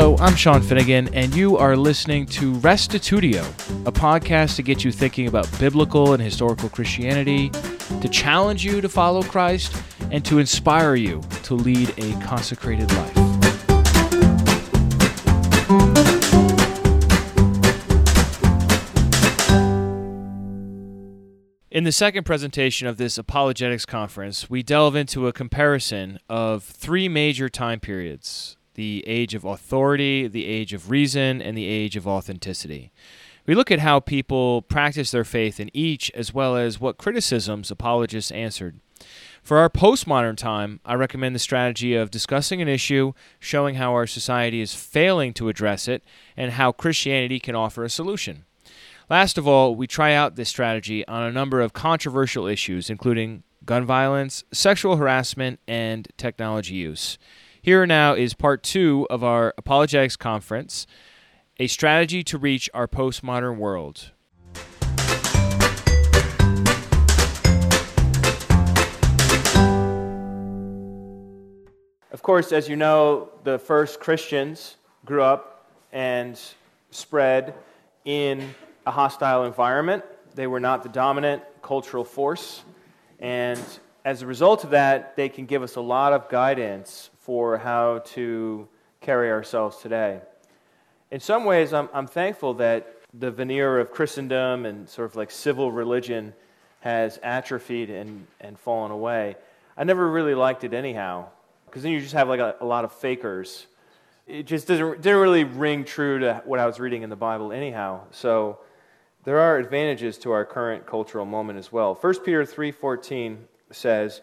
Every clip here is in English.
Hello, I'm Sean Finnegan, and you are listening to Restitutio, a podcast to get you thinking about biblical and historical Christianity, to challenge you to follow Christ, and to inspire you to lead a consecrated life. In the second presentation of this apologetics conference, we delve into a comparison of three major time periods the age of authority, the age of reason, and the age of authenticity. We look at how people practice their faith in each, as well as what criticisms apologists answered. For our postmodern time, I recommend the strategy of discussing an issue, showing how our society is failing to address it, and how Christianity can offer a solution. Last of all, we try out this strategy on a number of controversial issues, including gun violence, sexual harassment, and technology use. Here now is part two of our apologetics conference a strategy to reach our postmodern world. Of course, as you know, the first Christians grew up and spread in a hostile environment. They were not the dominant cultural force. And as a result of that, they can give us a lot of guidance for how to carry ourselves today. In some ways, I'm, I'm thankful that the veneer of Christendom and sort of like civil religion has atrophied and, and fallen away. I never really liked it anyhow, because then you just have like a, a lot of fakers. It just doesn't, didn't really ring true to what I was reading in the Bible anyhow. So there are advantages to our current cultural moment as well. 1 Peter 3:14 says,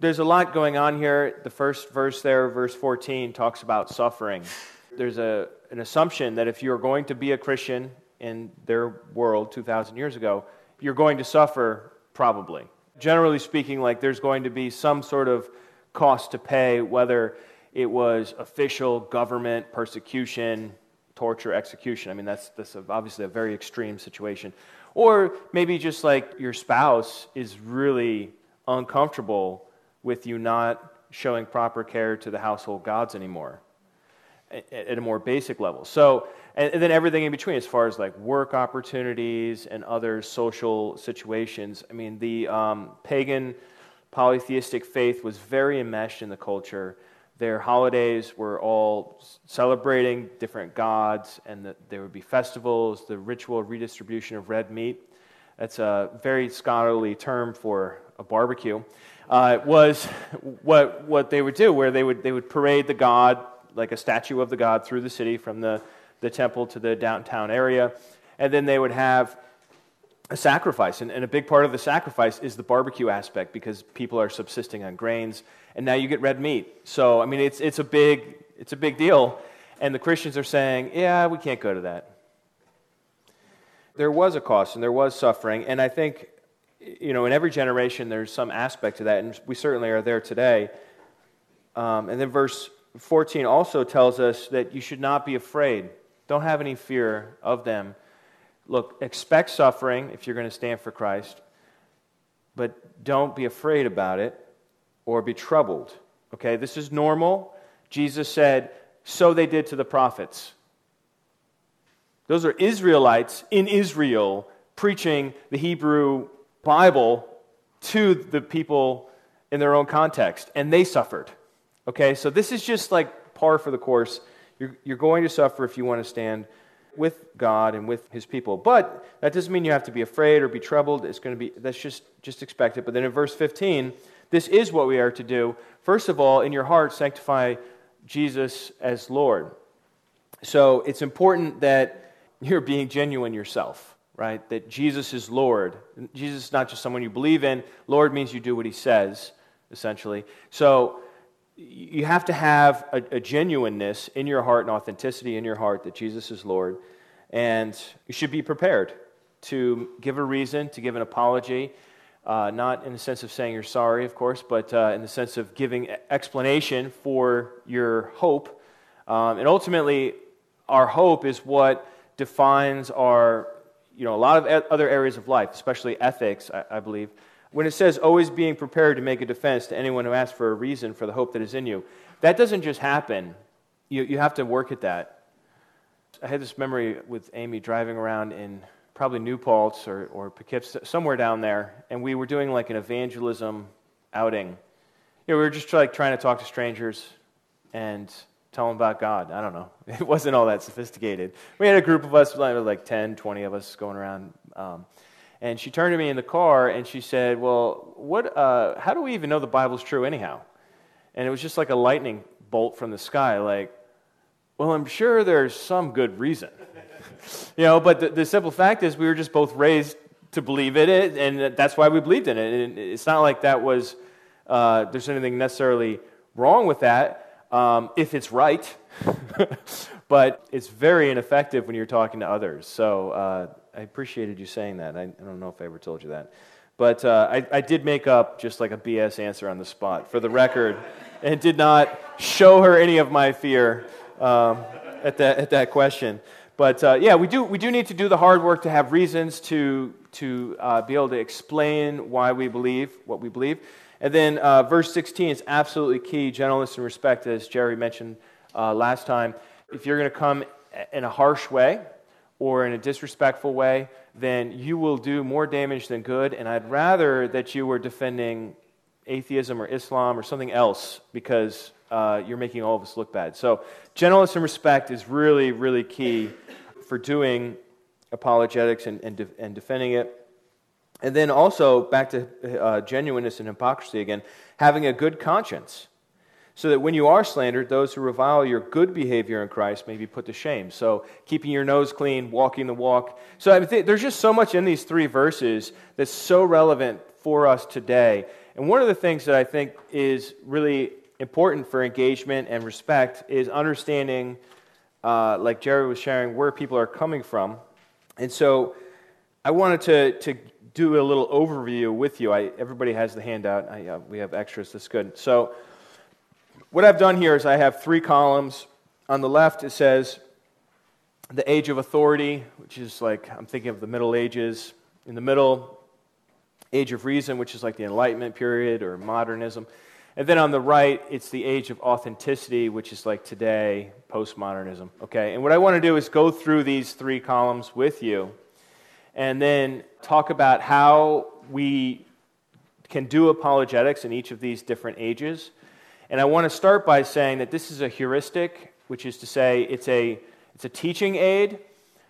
there's a lot going on here. The first verse there, verse 14, talks about suffering. There's a, an assumption that if you're going to be a Christian in their world 2,000 years ago, you're going to suffer probably. Generally speaking, like there's going to be some sort of cost to pay, whether it was official government persecution, torture, execution. I mean, that's, that's obviously a very extreme situation. Or maybe just like your spouse is really uncomfortable with you not showing proper care to the household gods anymore at a more basic level. So, and, then everything in between, as far as like work opportunities and other social situations. I mean, the um, pagan polytheistic faith was very enmeshed in the culture. Their holidays were all celebrating different gods, and the, there would be festivals, the ritual redistribution of red meat. That's a very scholarly term for a barbecue uh, was what, what they would do, where they would, they would parade the god, like a statue of the god, through the city from the, the temple to the downtown area. And then they would have a sacrifice. And, and a big part of the sacrifice is the barbecue aspect because people are subsisting on grains. And now you get red meat. So, I mean, it's, it's, a, big, it's a big deal. And the Christians are saying, yeah, we can't go to that. There was a cost and there was suffering. And I think you know, in every generation, there's some aspect to that, and we certainly are there today. Um, and then verse 14 also tells us that you should not be afraid. Don't have any fear of them. Look, expect suffering if you're going to stand for Christ, but don't be afraid about it or be troubled. Okay, this is normal. Jesus said, so they did to the prophets. Those are Israelites in Israel preaching the Hebrew Bible to the people in their own context, and they suffered. Okay, so this is just like par for the course. You're, you're going to suffer if you want to stand with God and with his people. But that doesn't mean you have to be afraid or be troubled. It's going to be, that's just, just expected. But then in verse 15, this is what we are to do. First of all, in your heart, sanctify Jesus as Lord. So it's important that you're being genuine yourself right? That Jesus is Lord. Jesus is not just someone you believe in. Lord means you do what he says, essentially. So you have to have a, a, genuineness in your heart and authenticity in your heart that Jesus is Lord. And you should be prepared. to give a reason, to give an apology, uh, not in the sense of saying you're sorry, of course, but uh, in the sense of giving explanation for your hope. Um, and ultimately, our hope is what defines our, you know, a lot of other areas of life, especially ethics, I, I believe. When it says always being prepared to make a defense to anyone who asks for a reason for the hope that is in you, that doesn't just happen. You, you have to work at that. I had this memory with Amy driving around in probably New Paltz or, or Poughkeepsie, somewhere down there, and we were doing like an evangelism outing. You know, we were just like trying to talk to strangers and tell them about God. I don't know. It wasn't all that sophisticated. We had a group of us, like 10, 20 of us going around. Um, and she turned to me in the car and she said, Well, what, uh, how do we even know the Bible's true anyhow? And it was just like a lightning bolt from the sky, like, well, I'm sure there's some good reason. you know, but the, the, simple fact is we were just both raised to believe in it, and that's why we believed in it. And it's not like that was, uh, there's anything necessarily wrong with that um, if it's right. but it's very ineffective when you're talking to others. So uh, I appreciated you saying that. I, I, don't know if I ever told you that. But uh, I, I, did make up just like a BS answer on the spot for the record and did not show her any of my fear um, at, that, at that question. But uh, yeah, we do, we do need to do the hard work to have reasons to, to uh, be able to explain why we believe what we believe. And then uh, verse 16 is absolutely key gentleness and respect, as Jerry mentioned uh, last time. If you're going to come in a harsh way or in a disrespectful way, then you will do more damage than good. And I'd rather that you were defending atheism or Islam or something else because uh, you're making all of us look bad. So, gentleness and respect is really, really key for doing apologetics and, and, de- and defending it. And then also, back to uh, genuineness and hypocrisy again, having a good conscience. So that when you are slandered, those who revile your good behavior in Christ may be put to shame. So, keeping your nose clean, walking the walk. So, I there's just so much in these three verses that's so relevant for us today. And one of the things that I think is really important for engagement and respect is understanding, uh, like Jerry was sharing, where people are coming from. And so I wanted to, to do a little overview with you. I, everybody has the handout. I, uh, we have extras. That's good. So what I've done here is I have three columns. On the left, it says the age of authority, which is like, I'm thinking of the Middle Ages. In the middle, age of reason, which is like the Enlightenment period or modernism. And then on the right, it's the age of authenticity, which is like today, postmodernism. Okay, and what I want to do is go through these three columns with you and then talk about how we can do apologetics in each of these different ages. And I want to start by saying that this is a heuristic, which is to say, it's a, it's a teaching aid.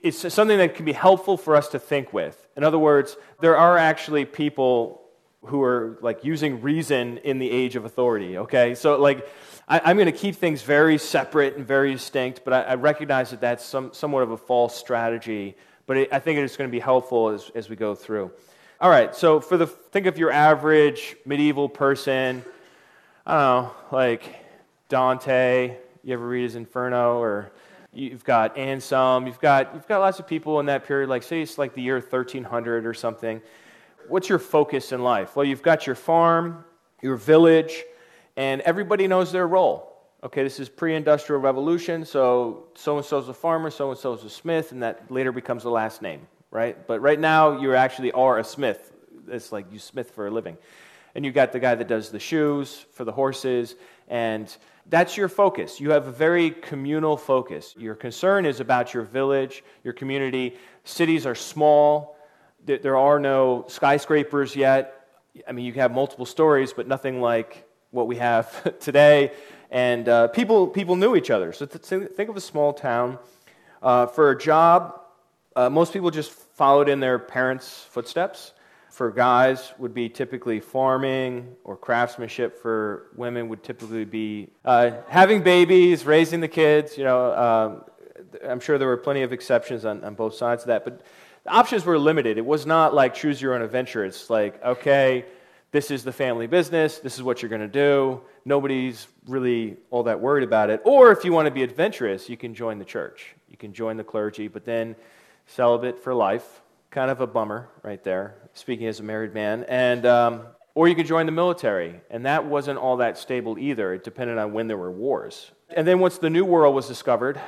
It's something that can be helpful for us to think with. In other words, there are actually people who are like using reason in the age of authority okay so like I, am going to keep things very separate and very distinct but I, I recognize that that's some, somewhat of a false strategy but it, i think it's going to be helpful as, as we go through all right so for the think of your average medieval person i don't know like dante you ever read his inferno or you've got anselm you've got you've got lots of people in that period like say it's like the year 1300 or something what's your focus in life? Well, you've got your farm, your village, and everybody knows their role. Okay, this is pre industrial revolution, so so and so is a farmer, so and so is a smith, and that later becomes the last name, right? But right now, you actually are a smith. It's like you smith for a living. And you got the guy that does the shoes for the horses, and that's your focus. You have a very communal focus. Your concern is about your village, your community. Cities are small, there are no skyscrapers yet. I mean, you have multiple stories, but nothing like what we have today. And uh, people, people knew each other. So think of a small town. Uh, for a job, uh, most people just followed in their parents' footsteps. For guys, would be typically farming or craftsmanship. For women, would typically be uh, having babies, raising the kids. You know, um, I'm sure there were plenty of exceptions on, on both sides of that, but the options were limited. It was not like choose your own adventure. It's like, okay, this is the family business, this is what you're going to do. Nobody's really all that worried about it. Or if you want to be adventurous, you can join the church. You can join the clergy, but then celibate for life. kind of a bummer right there, speaking as a married man. And, um, or you could join the military, and that wasn't all that stable either. It depended on when there were wars. And then once the New World was discovered,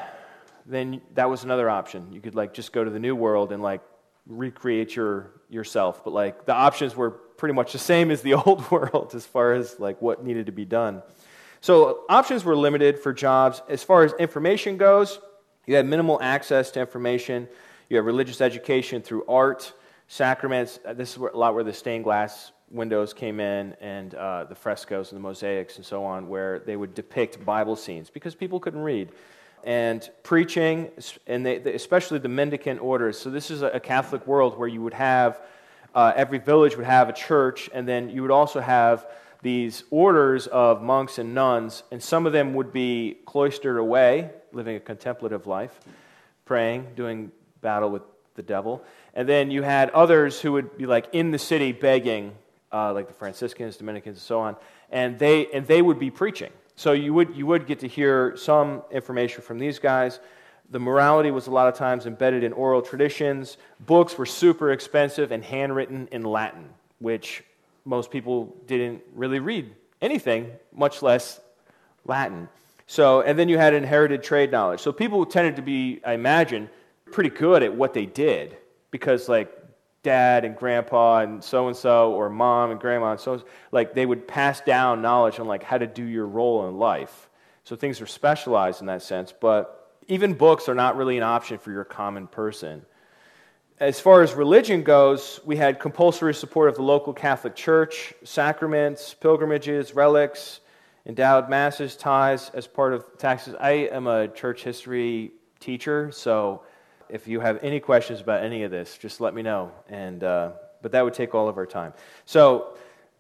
then that was another option. You could like just go to the New World and like recreate your yourself, but like the options were pretty much the same as the old world as far as like what needed to be done. So options were limited for jobs. As far as information goes, you had minimal access to information. You had religious education through art, sacraments. Uh, this is a lot where the stained glass windows came in and uh, the frescoes and the mosaics and so on, where they would depict Bible scenes because people couldn't read. And preaching, and they, especially the mendicant orders. So, this is a Catholic world where you would have uh, every village would have a church, and then you would also have these orders of monks and nuns, and some of them would be cloistered away, living a contemplative life, praying, doing battle with the devil. And then you had others who would be like in the city begging, uh, like the Franciscans, Dominicans, and so on, and they, and they would be preaching. So you would, you would get to hear some information from these guys. The morality was a lot of times embedded in oral traditions. Books were super expensive and handwritten in Latin, which most people didn't really read anything, much less Latin. So, and then you had inherited trade knowledge. So people tended to be, I imagine, pretty good at what they did because, like, dad and grandpa and so and so, or mom and grandma and so like they would pass down knowledge on like how to do your role in life. So things are specialized in that sense, but even books are not really an option for your common person as far as religion goes, we had compulsory support of the local Catholic Church, sacraments, pilgrimages, relics, endowed masses, tithes as part of taxes. I am a church history teacher, so if you have any questions about any of this, just let me know. And uh, but that would take all of our time. So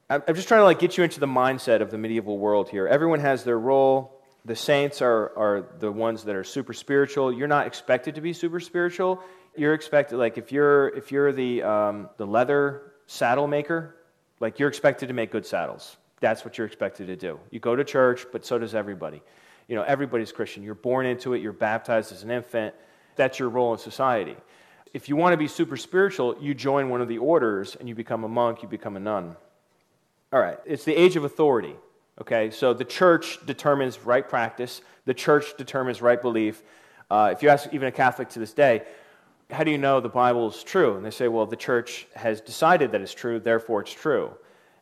I'm just trying to like get you into the mindset of the medieval world here. Everyone has their role. The saints are, are the ones that are super spiritual. You're not expected to be super spiritual you're expected like if you're if you're the um, the leather saddle maker, like you're expected to make good saddles. That's what you're expected to do. You go to church, but so does everybody. You know, everybody's Christian. You're born into it. You're baptized as an infant. That's your role in society. If you want to be super spiritual, you join one of the orders and you become a monk. You become a nun. All right. It's the age of authority. Okay, so the church determines right practice. The church determines right belief. Uh, if you ask even a Catholic to this day, how do you know the Bible is true? And they say, well, the church has decided that it's true, therefore it's true.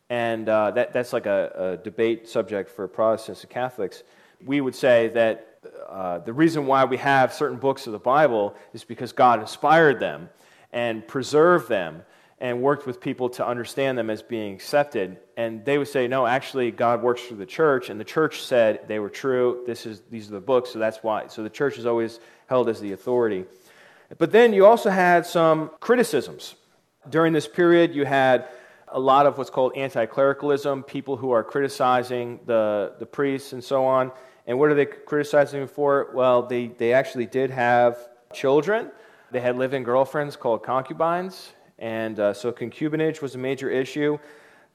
And uh, that, that's like a, a, debate subject for Protestants and Catholics. We would say that uh, the reason why we have certain books of the Bible is because God inspired them and preserved them and worked with people to understand them as being accepted. And they would say, no, actually, God works through the church, and the church said they were true. This is, these are the books, so that's why. So the church is always held as the authority. But then you also had some criticisms. During this period, you had a lot of what's called anti clericalism, people who are criticizing the, the priests and so on. And what are they criticizing for? Well, they, they actually did have children. They had living girlfriends called concubines. And uh, so concubinage was a major issue.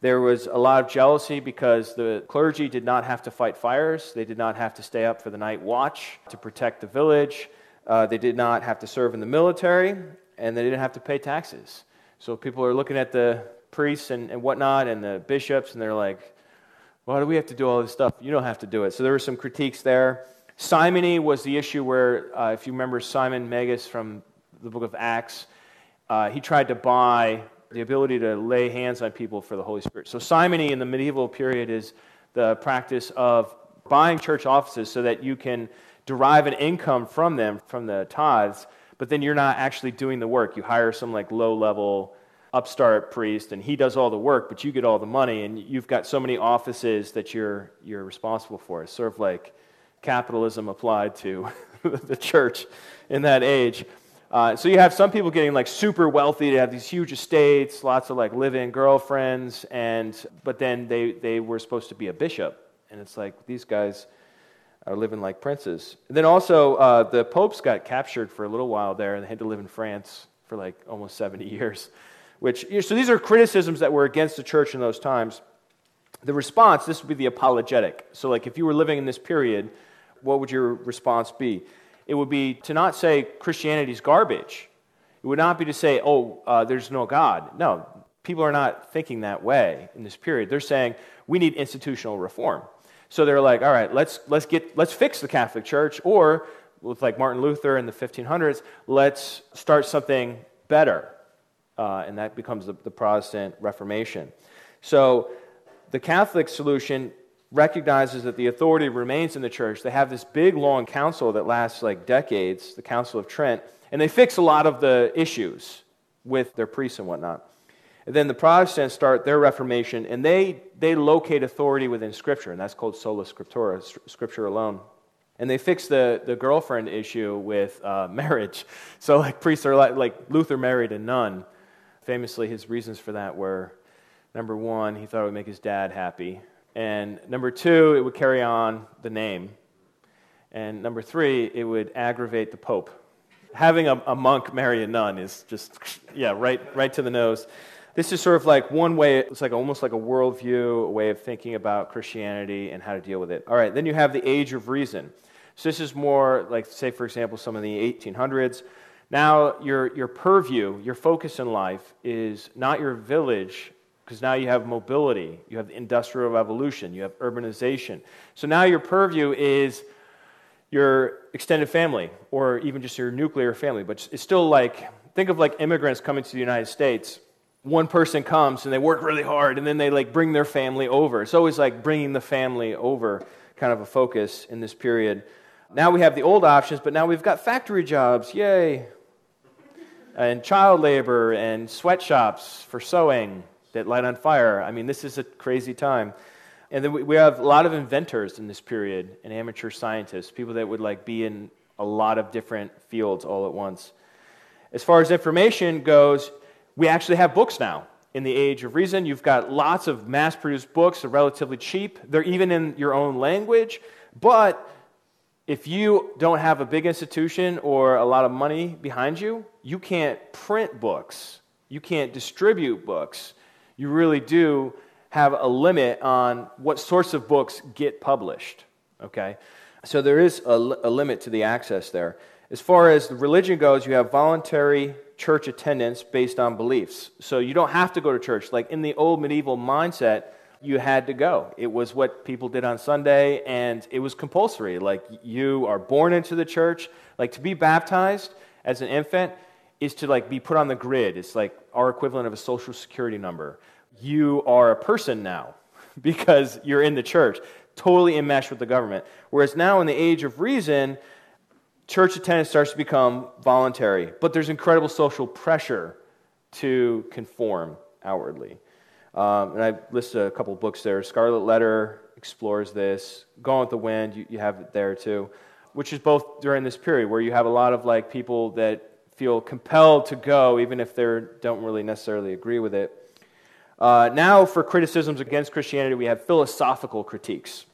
There was a lot of jealousy because the clergy did not have to fight fires, they did not have to stay up for the night watch to protect the village. Uh, they did not have to serve in the military, and they didn't have to pay taxes. So people are looking at the priests and, and whatnot and the bishops, and they're like, why do we have to do all this stuff? You don't have to do it. So there were some critiques there. Simony was the issue where, uh, if you remember Simon Magus from the book of Acts, uh, he tried to buy the ability to lay hands on people for the Holy Spirit. So simony in the medieval period is the practice of buying church offices so that you can derive an income from them, from the tithes, but then you're not actually doing the work. You hire some like low level upstart priest and he does all the work, but you get all the money and you've got so many offices that you're, you're responsible for. It's sort of like capitalism applied to the church in that age. Uh, so you have some people getting like super wealthy to have these huge estates, lots of like live-in girlfriends, and but then they, they were supposed to be a bishop, and it's like these guys are living like princes. And then also, uh, the popes got captured for a little while there, and they had to live in France for like almost 70 years. Which, so these are criticisms that were against the church in those times. The response, this would be the apologetic. So, like, if you were living in this period, what would your response be? It would be to not say Christianity's garbage. It would not be to say, oh, uh, there's no God. No, people are not thinking that way in this period. They're saying, we need institutional reform. So they're like, all right, let's, let's, get, let's fix the Catholic Church, or with like Martin Luther in the 1500s, let's start something better. Uh, and that becomes the, the Protestant Reformation. So the Catholic solution recognizes that the authority remains in the church. They have this big, long council that lasts like decades, the Council of Trent, and they fix a lot of the issues with their priests and whatnot. And then the Protestants start their Reformation, and they, they locate authority within Scripture, and that's called sola scriptura, Scripture alone. And they fix the, the girlfriend issue with uh, marriage. So, like, priests are like, like Luther married a nun. Famously, his reasons for that were number one, he thought it would make his dad happy. And number two, it would carry on the name. And number three, it would aggravate the Pope. Having a, a, monk marry a nun is just, yeah, right, right to the nose. This is sort of like one way, it's like almost like a worldview, a way of thinking about Christianity and how to deal with it. All right, then you have the age of reason. So this is more like, say, for example, some of the 1800s. Now, your, your purview, your focus in life is not your village because now you have mobility, you have the industrial revolution, you have urbanization. So now your purview is your extended family or even just your nuclear family. But it's still like, think of like immigrants coming to the United States. One person comes and they work really hard and then they like bring their family over. It's always like bringing the family over, kind of a focus in this period. Now we have the old options, but now we've got factory jobs, yay, and child labor and sweatshops for sewing that light on fire. I mean, this is a crazy time. And then we have a lot of inventors in this period and amateur scientists, people that would like be in a lot of different fields all at once. As far as information goes, we actually have books now in the age of reason. You've got lots of mass produced books, they're relatively cheap. They're even in your own language. But if you don't have a big institution or a lot of money behind you, you can't print books, you can't distribute books you really do have a limit on what sorts of books get published. Okay? So there is a, a limit to the access there. As far as the religion goes, you have voluntary church attendance based on beliefs. So you don't have to go to church. Like in the old medieval mindset, you had to go. It was what people did on Sunday, and it was compulsory. Like you are born into the church. Like to be baptized as an infant is to like be put on the grid. It's like our equivalent of a social security number you are a person now because you're in the church, totally enmeshed with the government. Whereas now, in the age of reason, church attendance starts to become voluntary, but there's incredible social pressure to conform outwardly. Um, and I listed a couple books there. Scarlet Letter explores this. Gone with the Wind, you, you have it there too, which is both during this period where you have a lot of like people that feel compelled to go, even if they don't really necessarily agree with it. Uh, now, for criticisms against Christianity, we have philosophical critiques.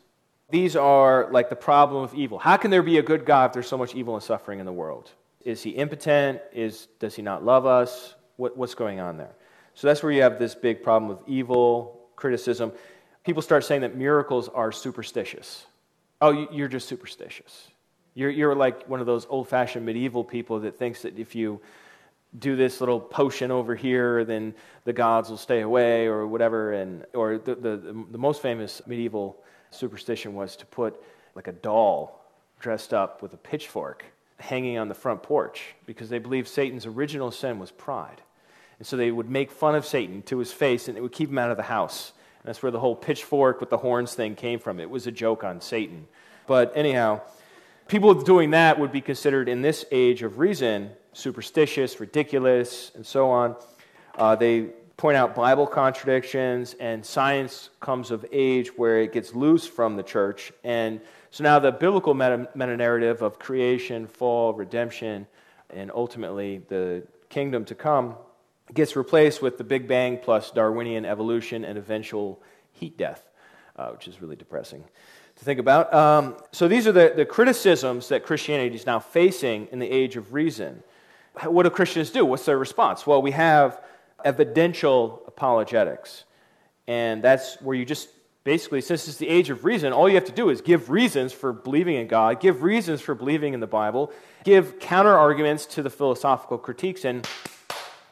These are like the problem of evil. How can there be a good God if there's so much evil and suffering in the world? Is he impotent? Is, does he not love us? What, what's going on there? So that's where you have this big problem of evil, criticism. People start saying that miracles are superstitious. Oh, you're just superstitious. You're, you're like one of those old fashioned medieval people that thinks that if you do this little potion over here, then the gods will stay away, or whatever. And or the, the, the most famous medieval superstition was to put like a doll dressed up with a pitchfork hanging on the front porch because they believed Satan's original sin was pride. And so they would make fun of Satan to his face and it would keep him out of the house. And that's where the whole pitchfork with the horns thing came from. It was a joke on Satan. But anyhow, people doing that would be considered in this age of reason superstitious, ridiculous, and so on. Uh, they point out Bible contradictions, and science comes of age where it gets loose from the church. And so now the biblical meta narrative of creation, fall, redemption, and ultimately the kingdom to come gets replaced with the Big Bang plus Darwinian evolution and eventual heat death, uh, which is really depressing to think about. Um, so these are the, the criticisms that Christianity is now facing in the age of reason what do Christians do? What's their response? Well, we have evidential apologetics. And that's where you just basically, since it's the age of reason, all you have to do is give reasons for believing in God, give reasons for believing in the Bible, give counter arguments to the philosophical critiques, and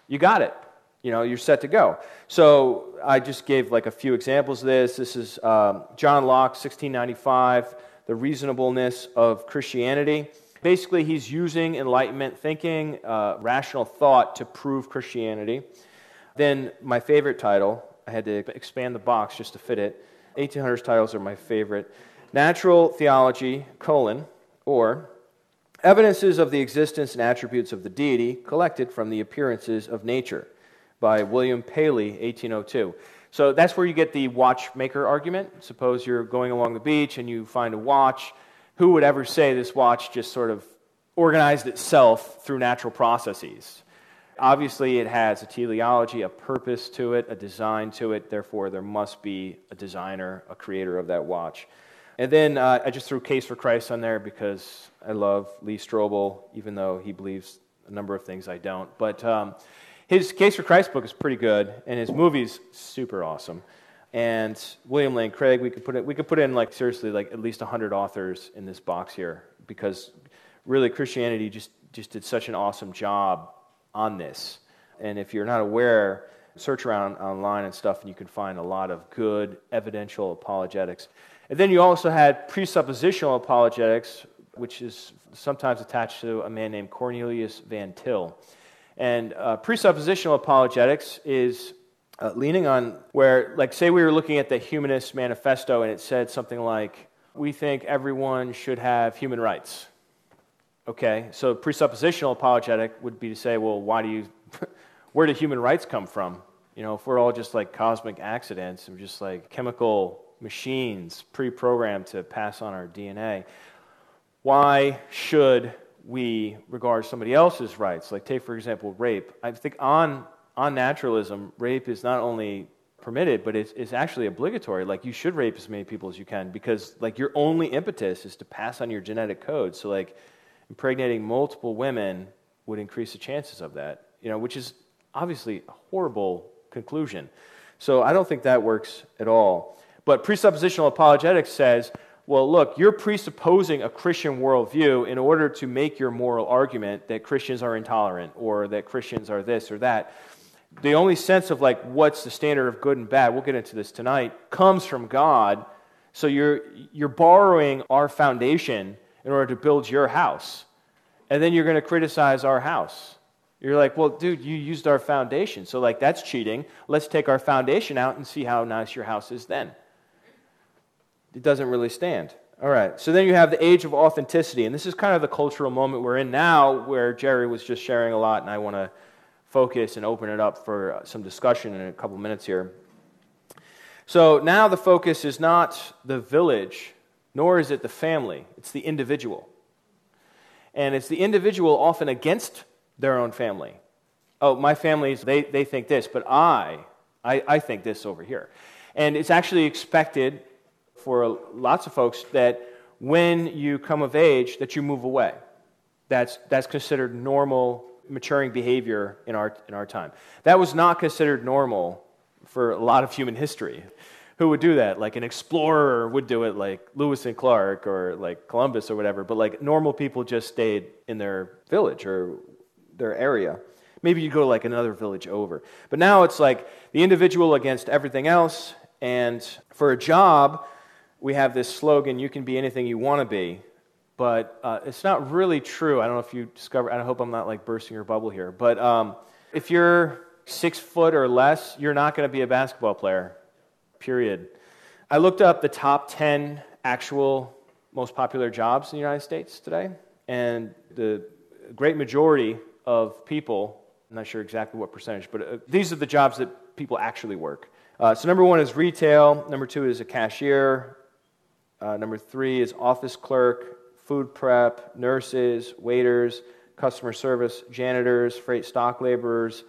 you got it. You know, you're set to go. So I just gave like a few examples of this. This is um, John Locke, 1695, The Reasonableness of Christianity. Basically, he's using Enlightenment thinking, uh, rational thought to prove Christianity. Then, my favorite title, I had to expand the box just to fit it. 1800s titles are my favorite. Natural Theology, colon, or Evidences of the Existence and Attributes of the Deity Collected from the Appearances of Nature by William Paley, 1802. So that's where you get the watchmaker argument. Suppose you're going along the beach and you find a watch. Who would ever say this watch just sort of organized itself through natural processes? Obviously, it has a teleology, a purpose to it, a design to it. Therefore, there must be a designer, a creator of that watch. And then uh, I just threw Case for Christ on there because I love Lee Strobel, even though he believes a number of things I don't. But um, his Case for Christ book is pretty good, and his movie's super awesome. And William Lane Craig, we could put it, we could put in like seriously like at least hundred authors in this box here because really Christianity just just did such an awesome job on this. And if you're not aware, search around online and stuff, and you can find a lot of good evidential apologetics. And then you also had presuppositional apologetics, which is sometimes attached to a man named Cornelius Van Til. And uh, presuppositional apologetics is uh, leaning on where, like, say we were looking at the Humanist Manifesto and it said something like, we think everyone should have human rights. Okay, so presuppositional apologetic would be to say, well, why do you, where do human rights come from? You know, if we're all just like cosmic accidents and just like chemical machines pre programmed to pass on our DNA, why should we regard somebody else's rights? Like, take, for example, rape. I think on, on naturalism, rape is not only permitted, but it's, it's actually obligatory. Like, you should rape as many people as you can because, like, your only impetus is to pass on your genetic code. So, like, impregnating multiple women would increase the chances of that, you know, which is obviously a horrible conclusion. So I don't think that works at all. But presuppositional apologetics says, well, look, you're presupposing a Christian worldview in order to make your moral argument that Christians are intolerant or that Christians are this or that. The only sense of like what's the standard of good and bad, we'll get into this tonight, comes from God. So you're, you're borrowing our foundation in order to build your house. And then you're going to criticize our house. You're like, well, dude, you used our foundation. So, like, that's cheating. Let's take our foundation out and see how nice your house is then. It doesn't really stand. All right. So then you have the age of authenticity. And this is kind of the cultural moment we're in now where Jerry was just sharing a lot, and I want to focus and open it up for uh, some discussion in a couple minutes here. So now the focus is not the village nor is it the family, it's the individual. And it's the individual often against their own family. Oh, my family's, they, they think this, but I, I, I think this over here. And it's actually expected for lots of folks that when you come of age, that you move away. That's, that's considered normal maturing behavior in our, in our time. That was not considered normal for a lot of human history who would do that. Like an explorer would do it, like Lewis and Clark or like Columbus or whatever. But like normal people just stayed in their village or their area. Maybe you go to like another village over. But now it's like the individual against everything else. And for a job, we have this slogan you can be anything you want to be. But uh, it's not really true. I don't know if you discover, I hope I'm not like bursting your bubble here. But um, if you're six foot or less, you're not going to be a basketball player period. I looked up the top 10 actual most popular jobs in the United States today, and the great majority of people, I'm not sure exactly what percentage, but uh, these are the jobs that people actually work. Uh, so, number one is retail, number two is a cashier, uh, number three is office clerk, food prep, nurses, waiters, customer service, janitors, freight stock laborers,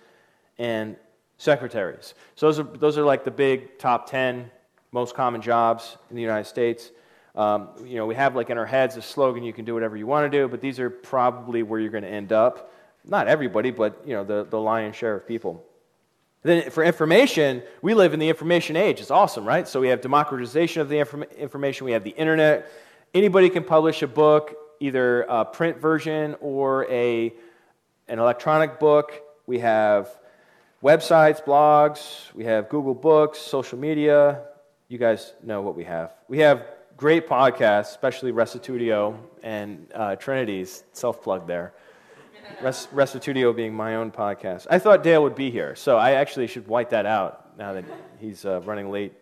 and secretaries. So those are, those are like the big top 10 most common jobs in the United States. Um, you know, we have like in our heads a slogan, you can do whatever you want to do, but these are probably where you're going to end up. Not everybody, but, you know, the, the lion's share of people. Then for information, we live in the information age. It's awesome, right? So we have democratization of the inform- information, we have the internet. Anybody can publish a book, either a print version or a, an electronic book. We have websites, blogs, we have Google Books, social media. You guys know what we have. We have great podcasts, especially Restitutio and uh, Trinities self plug there. Res- Restitutio being my own podcast. I thought Dale would be here, so I actually should wipe that out now that he's uh, running late.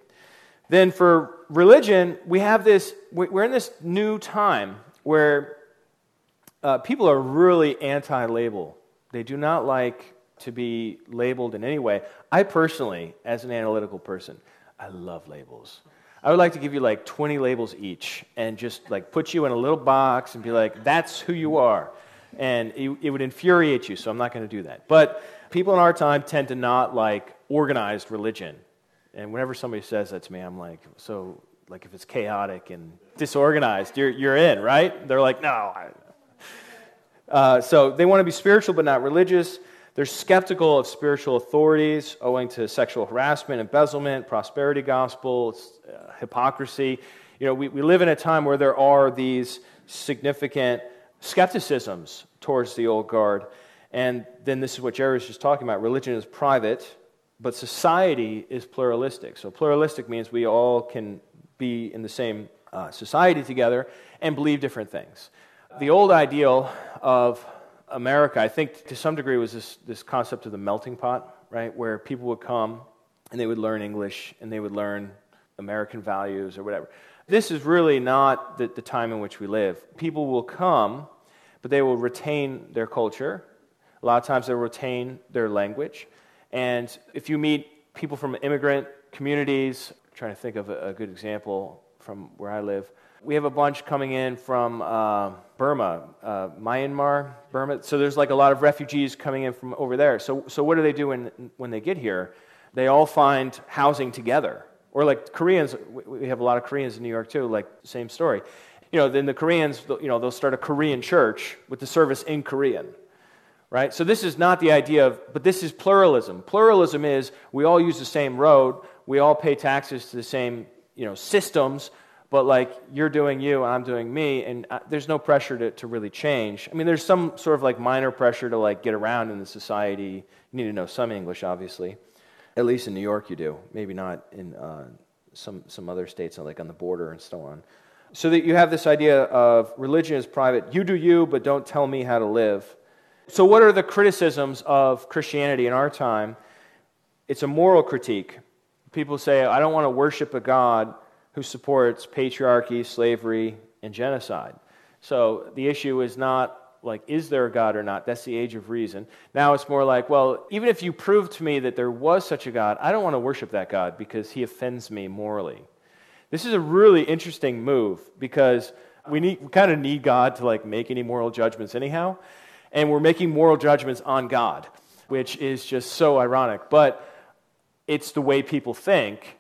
Then for religion, we have this, we're in this new time where uh, people are really anti label. They do not like to be labeled in any way. I personally, as an analytical person, I love labels. I would like to give you like 20 labels each and just like put you in a little box and be like, that's who you are and it, it would infuriate you, so I'm not going to do that. But people in our time tend to not like organized religion. And whenever somebody says that to me, I'm like, so, like, if it's chaotic and disorganized, you're, you're in, right? They're like, no. Uh, so they want to be spiritual but not religious. They're skeptical of spiritual authorities owing to sexual harassment, embezzlement, prosperity gospel, uh, hypocrisy. You know, we, we live in a time where there are these significant skepticisms towards the old guard. And then this is what Jerry was just talking about religion is private, but society is pluralistic. So, pluralistic means we all can be in the same uh, society together and believe different things. The old ideal of America, I think to some degree, was this, this concept of the melting pot, right? Where people would come and they would learn English and they would learn American values or whatever. This is really not the, the time in which we live. People will come but they will retain their culture. A lot of times they'll retain their language. And if you meet people from immigrant communities, I'm trying to think of a, good example from where I live. We have a bunch coming in from uh, Burma, uh, Myanmar, Burma. So there's like a lot of refugees coming in from over there. So, so what do they do when, when they get here? They all find housing together. Or like Koreans, we have a lot of Koreans in New York too, like same story you know, then the Koreans, you know, they'll start a Korean church with the service in Korean. Right? So this is not the idea of, but this is pluralism. Pluralism is we all use the same road, we all pay taxes to the same, you know, systems, but like you're doing you and I'm doing me, and uh, there's no pressure to, to really change. I mean, there's some sort of like minor pressure to like get around in the society. You need to know some English, obviously. At least in New York, you do. Maybe not in uh, some some other states, like on the border and so on so that you have this idea of religion is private. You do you, but don't tell me how to live. So, what are the criticisms of Christianity in our time? It's a moral critique. People say, I don't want to worship a God who supports patriarchy, slavery, and genocide. So, the issue is not like, is there a God or not? That's the age of reason. Now it's more like, well, even if you prove to me that there was such a God, I don't want to worship that God because he offends me morally. This is a really interesting move because we, need, we kind of need God to like make any moral judgments anyhow, and we're making moral judgments on God, which is just so ironic. But it's the way people think,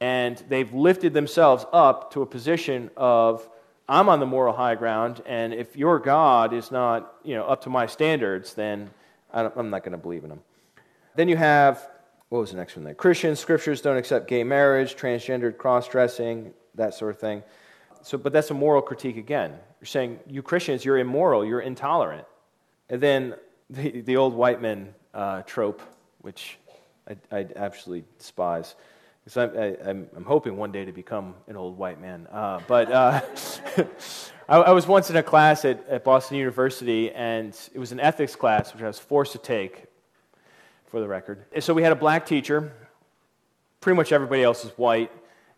and they've lifted themselves up to a position of I'm on the moral high ground, and if your God is not you know up to my standards, then I'm not going to believe in him. Then you have what was the next one there? Christian scriptures don't accept gay marriage, transgendered cross dressing, that sort of thing. So, but that's a moral critique again. You're saying, you Christians, you're immoral, you're intolerant. And then the, the old white men uh, trope, which I, I absolutely despise. Because I'm, I'm, hoping one day to become an old white man. Uh, but uh, I, I, was once in a class at, at Boston University, and it was an ethics class, which I was forced to take for the record. So we had a black teacher. Pretty much everybody else is white.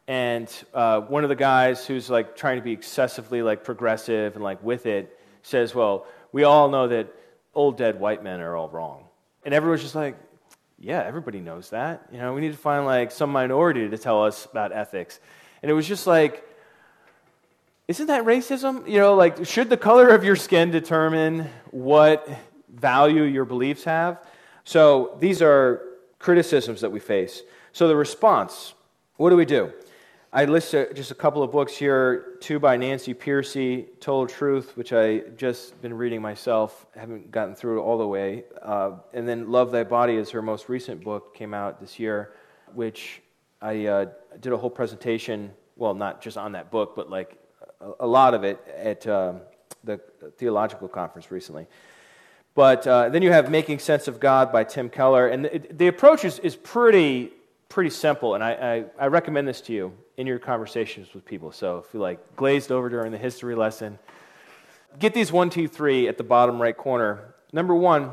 And uh, one of the guys who's like trying to be excessively like progressive and like with it says, "Well, we all know that old dead white men are all wrong." And everyone's just like, "Yeah, everybody knows that. You know, we need to find like some minority to tell us about ethics." And it was just like, isn't that racism? You know, like should the color of your skin determine what value your beliefs have? So these are criticisms that we face. So the response what do we do? I listed just a couple of books here two by Nancy Pearcey, Total Truth, which I just been reading myself, haven't gotten through it all the way. Uh, and then Love Thy Body is her most recent book, came out this year, which I uh, did a whole presentation, well, not just on that book, but like a, a lot of it at um, the theological conference recently. But uh, then you have Making Sense of God by Tim Keller. And the, the approach is, is pretty, pretty simple, and I, I, I recommend this to you in your conversations with people. So if you like glazed over during the history lesson, get these one, two, three at the bottom right corner. Number one,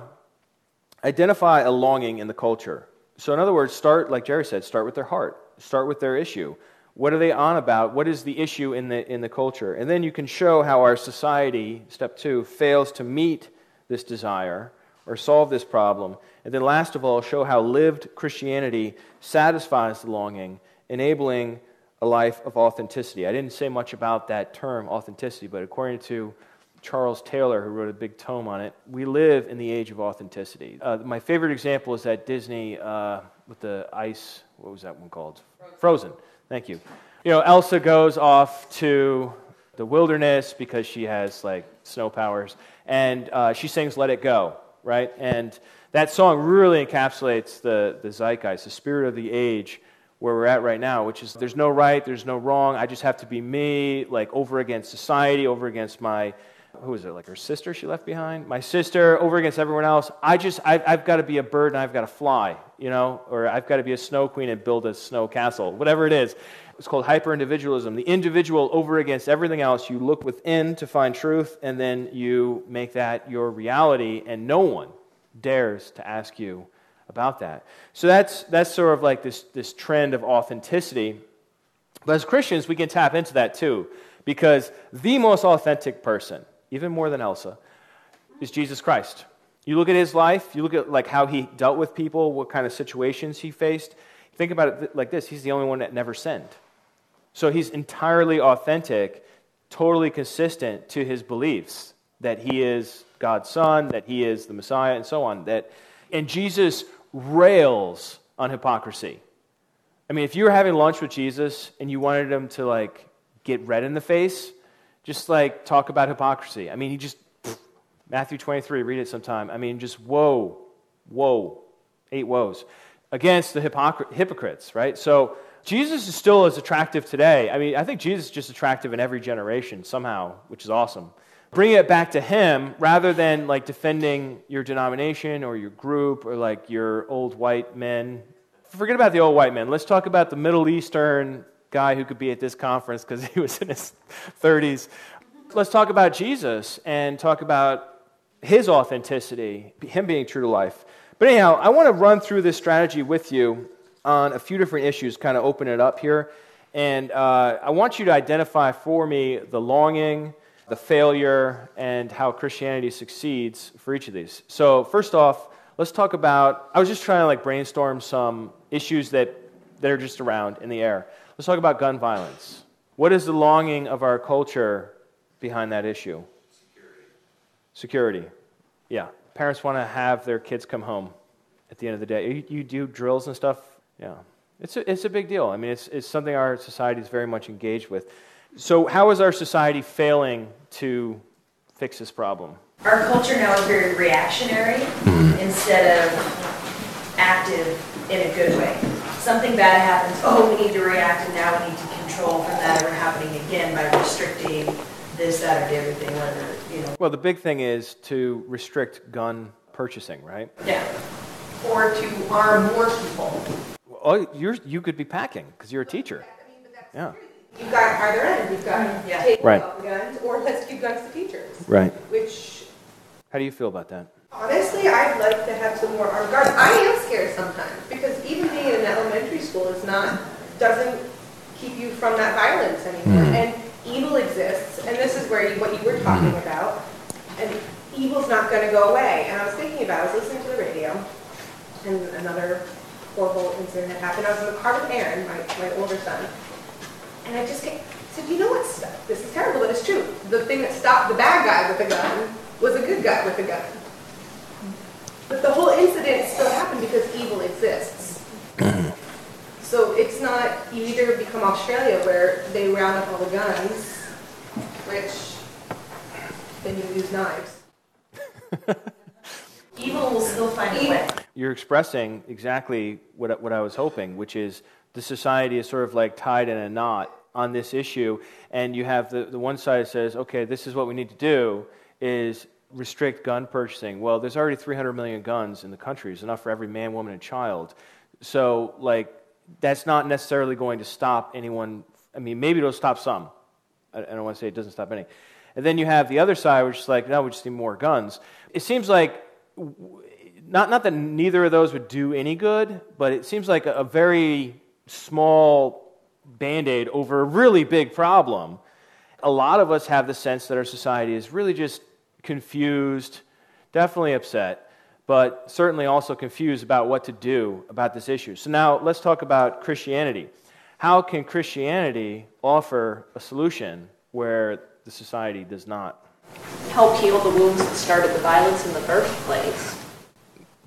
identify a longing in the culture. So, in other words, start, like Jerry said, start with their heart, start with their issue. What are they on about? What is the issue in the, in the culture? And then you can show how our society, step two, fails to meet this desire or solve this problem. And then, last of all, show how lived Christianity satisfies the longing, enabling a life of authenticity. I didn't say much about that term, authenticity, but according to Charles Taylor, who wrote a big tome on it, we live in the age of authenticity. Uh, my favorite example is that Disney uh, with the ice, what was that one called? Frozen. Frozen. Thank you. You know, Elsa goes off to the wilderness because she has like snow powers, and uh, she sings "Let It Go," right? And that song really encapsulates the, the zeitgeist, the spirit of the age where we're at right now, which is there's no right, there's no wrong. I just have to be me, like over against society, over against my, who is it, like her sister she left behind? My sister, over against everyone else. I just, I've, I've got to be a bird and I've got to fly, you know, or I've got to be a snow queen and build a snow castle, whatever it is. It's called hyper individualism. The individual over against everything else. You look within to find truth, and then you make that your reality, and no one dares to ask you about that. So that's, that's sort of like this, this trend of authenticity. But as Christians, we can tap into that too, because the most authentic person, even more than Elsa, is Jesus Christ. You look at his life, you look at like how he dealt with people, what kind of situations he faced. Think about it like this he's the only one that never sinned. So he's entirely authentic, totally consistent to his beliefs that he is God's son, that he is the Messiah, and so on. That, and Jesus rails on hypocrisy. I mean, if you were having lunch with Jesus and you wanted him to like get red in the face, just like talk about hypocrisy. I mean, he just Matthew 23, read it sometime. I mean, just whoa, whoa, eight woes against the hypocr- hypocrites, right? So Jesus is still as attractive today. I mean, I think Jesus is just attractive in every generation somehow, which is awesome bring it back to him rather than like defending your denomination or your group or like your old white men. Forget about the old white men. Let's talk about the Middle Eastern guy who could be at this conference because he was in his 30s. Let's talk about Jesus and talk about his authenticity, him being true to life. But anyhow, I want to run through this strategy with you on a few different issues, kind of open it up here. And uh, I want you to identify for me the longing, the failure, and how Christianity succeeds for each of these. So, first off, let's talk about. I was just trying to like brainstorm some issues that, that are just around in the air. Let's talk about gun violence. What is the longing of our culture behind that issue? Security. Security. Yeah. Parents want to have their kids come home at the end of the day. You, you do drills and stuff. Yeah. It's a, it's a big deal. I mean, it's, it's something our society is very much engaged with. So, how is our society failing to fix this problem? Our culture now is very reactionary mm-hmm. instead of active in a good way. Something bad happens, oh, we need to react, and now we need to control from that ever happening again by restricting this, that, or the other thing, whether, you know. Well, the big thing is to restrict gun purchasing, right? Yeah. Or to arm more people. Oh, you're, you could be packing because you're a teacher. Yeah. You've got either end. You've got yeah. take right. guns or let's give guns to teachers. Right. Which. How do you feel about that? Honestly, I'd like to have some more armed guards. I am scared sometimes because even being in an elementary school is not doesn't keep you from that violence anymore. Mm. And evil exists, and this is where you, what you were talking mm. about. And evil's not going to go away. And I was thinking about, I was listening to the radio, and another horrible incident had happened. I was in the car with Aaron, my, my older son, and I just get, said, you know what? This is terrible, but it's true. The thing that stopped the bad guy with a gun was a good guy with a gun. But the whole incident still happened because evil exists. So it's not, you either become Australia where they round up all the guns, which then you use knives. Evil will still find a way. You're expressing exactly what, I- what I was hoping, which is the society is sort of like tied in a knot on this issue, and you have the, the one side that says, okay, this is what we need to do, is restrict gun purchasing. Well, there's already 300 million guns in the country. It's enough for every man, woman, and child. So, like, that's not necessarily going to stop anyone. I mean, maybe it'll stop some. I, I don't want to say it doesn't stop any. And then you have the other side, which is like, no, we just need more guns. It seems like not, not that neither of those would do any good, but it seems like a, a very small band aid over a really big problem. A lot of us have the sense that our society is really just confused, definitely upset, but certainly also confused about what to do about this issue. So now let's talk about Christianity. How can Christianity offer a solution where the society does not? Help heal the wounds that started the violence in the first place.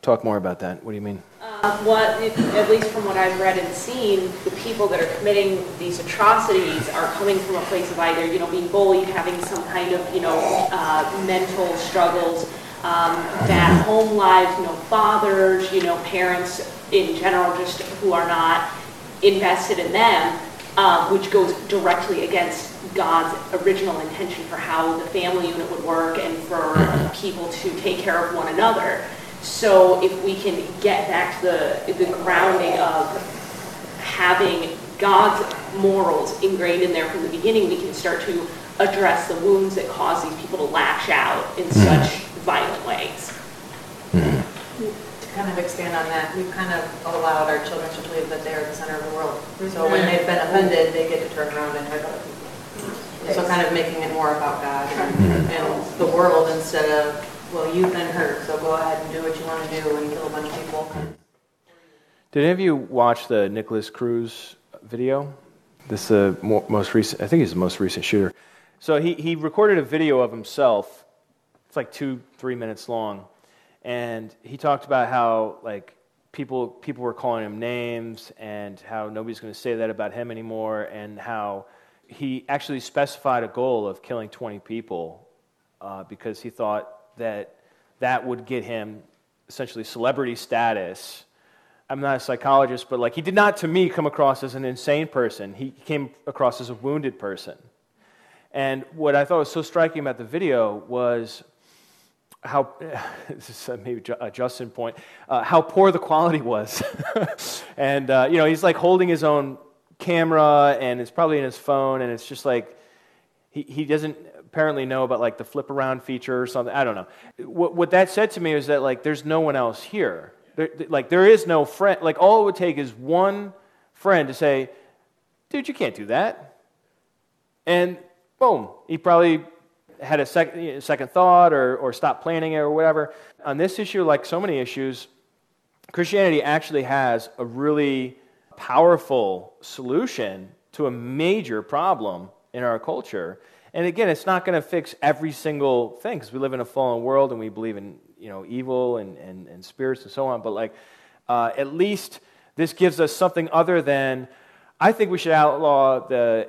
Talk more about that. What do you mean? Uh, what, at least from what I've read and seen, the people that are committing these atrocities are coming from a place of either, you know, being bullied, having some kind of, you know, uh, mental struggles, um, bad home lives, you know, fathers, you know, parents in general, just who are not invested in them, uh, which goes directly against God's original intention for how the family unit would work and for people to take care of one another. So if we can get back to the, the grounding of having God's morals ingrained in there from the beginning, we can start to address the wounds that cause these people to lash out in such violent ways. To kind of expand on that, we've kind of allowed our children to believe that they are the center of the world. So when they've been offended, they get to turn around and hurt other people. So kind of making it more about God and and the world instead of, well, you've been hurt, so go ahead and do what you want to do and kill a bunch of people. Did any of you watch the Nikolas Cruz video? This uh, mo- most recent. I think he's the most recent shooter. So he he recorded a video of himself. It's like two three minutes long, and he talked about how like people people were calling him names and how nobody's going to say that about him anymore, and how he actually specified a goal of killing 20 people uh, because he thought that that would get him essentially celebrity status. I'm not a psychologist, but like he did not to me come across as an insane person. He came across as a wounded person. And what I thought was so striking about the video was how this is maybe a Justin point, uh, how poor the quality was. and uh, you know, he's like holding his own camera, and it's probably in his phone, and it's just like he, he doesn't apparently know about like the flip around feature or something. I don't know. What, what that said to me is that like there's no one else here. There, like there is no friend. Like all it would take is one friend to say, "Dude, you can't do that," and boom, he probably had a sec- second thought or, or stopped planning it or whatever. On this issue, like so many issues, Christianity actually has a really powerful solution to a major problem in our culture. And again, it's not going to fix every single thing because we live in a fallen world and we believe in you know evil and, and, and spirits and so on. But like, uh, at least this gives us something other than. I think we should outlaw the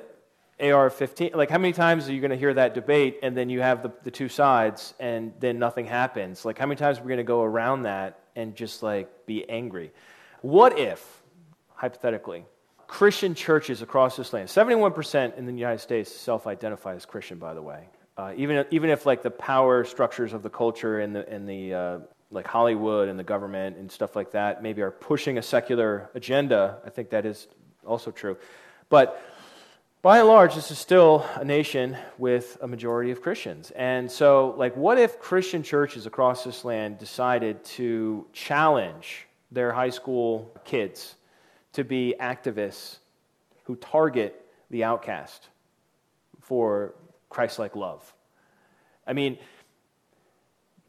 AR-15. Like, how many times are you going to hear that debate and then you have the, the two sides and then nothing happens? Like, how many times are we going to go around that and just like be angry? What if, hypothetically, Christian churches across this land, 71% in the United States self identify as Christian, by the way. Uh, even, even if like the power structures of the culture and the, and the uh, like Hollywood and the government and stuff like that maybe are pushing a secular agenda, I think that is also true. But by and large, this is still a nation with a majority of Christians. And so, like, what if Christian churches across this land decided to challenge their high school kids to be activists who target the outcast for Christ like love? I mean,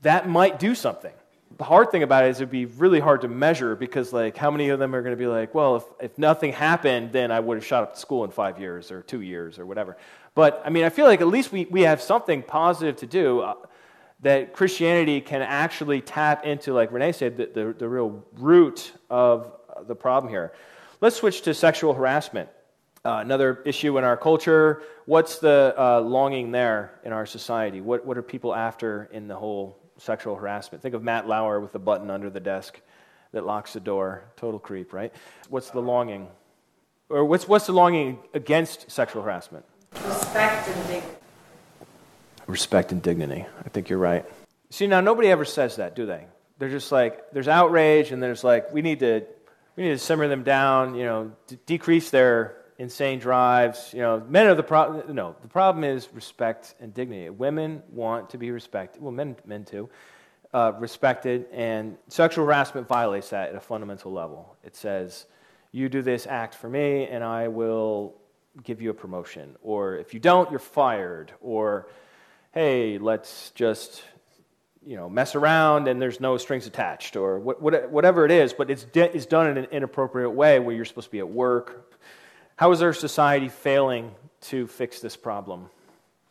that might do something. The hard thing about it is it'd be really hard to measure because, like, how many of them are going to be like, well, if, if nothing happened, then I would have shot up to school in five years or two years or whatever. But, I mean, I feel like at least we, we have something positive to do uh, that Christianity can actually tap into, like Renee said, the, the, the real root of the problem here. Let's switch to sexual harassment. Uh, another issue in our culture. What's the uh, longing there in our society? What, what are people after in the whole sexual harassment? Think of Matt Lauer with the button under the desk that locks the door. Total creep, right? What's the longing? Or what's, what's the longing against sexual harassment? Respect and dignity. Respect and dignity. I think you're right. See, now nobody ever says that, do they? They're just like, there's outrage, and there's like, we need to, we need to simmer them down, you know, d- decrease their insane drives. You know, men are the problem. No, the problem is respect and dignity. Women want to be respected. Well, men, men too, uh, respected, and sexual harassment violates that at a fundamental level. It says, you do this act for me, and I will give you a promotion. Or if you don't, you're fired. Or, hey, let's just you know, mess around and there's no strings attached, or what, what, whatever it is, but it's, de- it's done in an inappropriate way where you're supposed to be at work. How is our society failing to fix this problem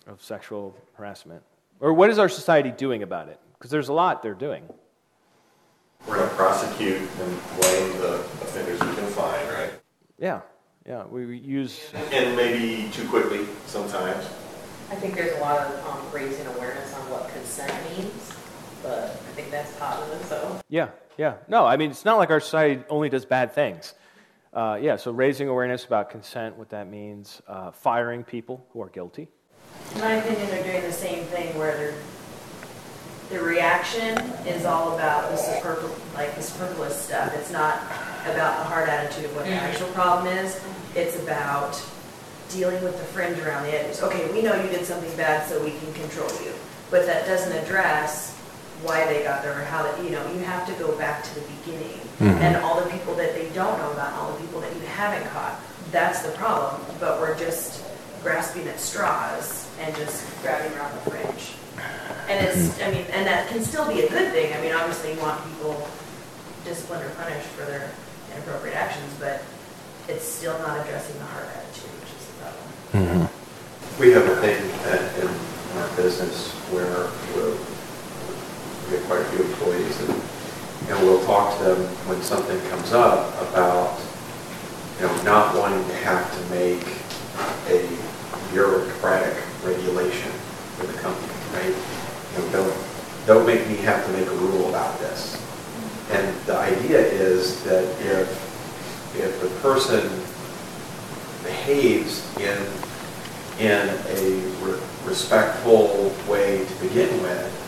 of sexual harassment? Or what is our society doing about it? Because there's a lot they're doing. We're going to prosecute and blame the offenders we can find, right? Yeah, yeah. We use. And maybe too quickly sometimes. I think there's a lot of um, raising awareness on what consent means, but I think that's positive, so. Yeah, yeah. No, I mean, it's not like our society only does bad things. Uh, yeah, so raising awareness about consent, what that means, uh, firing people who are guilty. In my opinion, they're doing the same thing where they're, the reaction is all about the superfluous, like the superfluous stuff. It's not about the hard attitude of what the actual problem is. It's about dealing with the fringe around the edges. Okay, we know you did something bad, so we can control you. But that doesn't address why they got there or how that, you know, you have to go back to the beginning. Mm-hmm. And all the people that they don't know about, all the people that you haven't caught. That's the problem. But we're just grasping at straws and just grabbing around the fringe. And it's, mm-hmm. I mean, and that can still be a good thing. I mean, obviously you want people disciplined or punished for their inappropriate actions, but it's still not addressing the heart attitude, which is the problem. Mm-hmm. We have a thing at- in our business where we'll, we have quite a few employees and, know, we'll talk to them when something comes up about, you know, not wanting to have to make a bureaucratic regulation for the company, right? You know, don't, don't make me have to make a rule about this. And the idea is that if, if the person behaves in in a re- respectful way to begin with,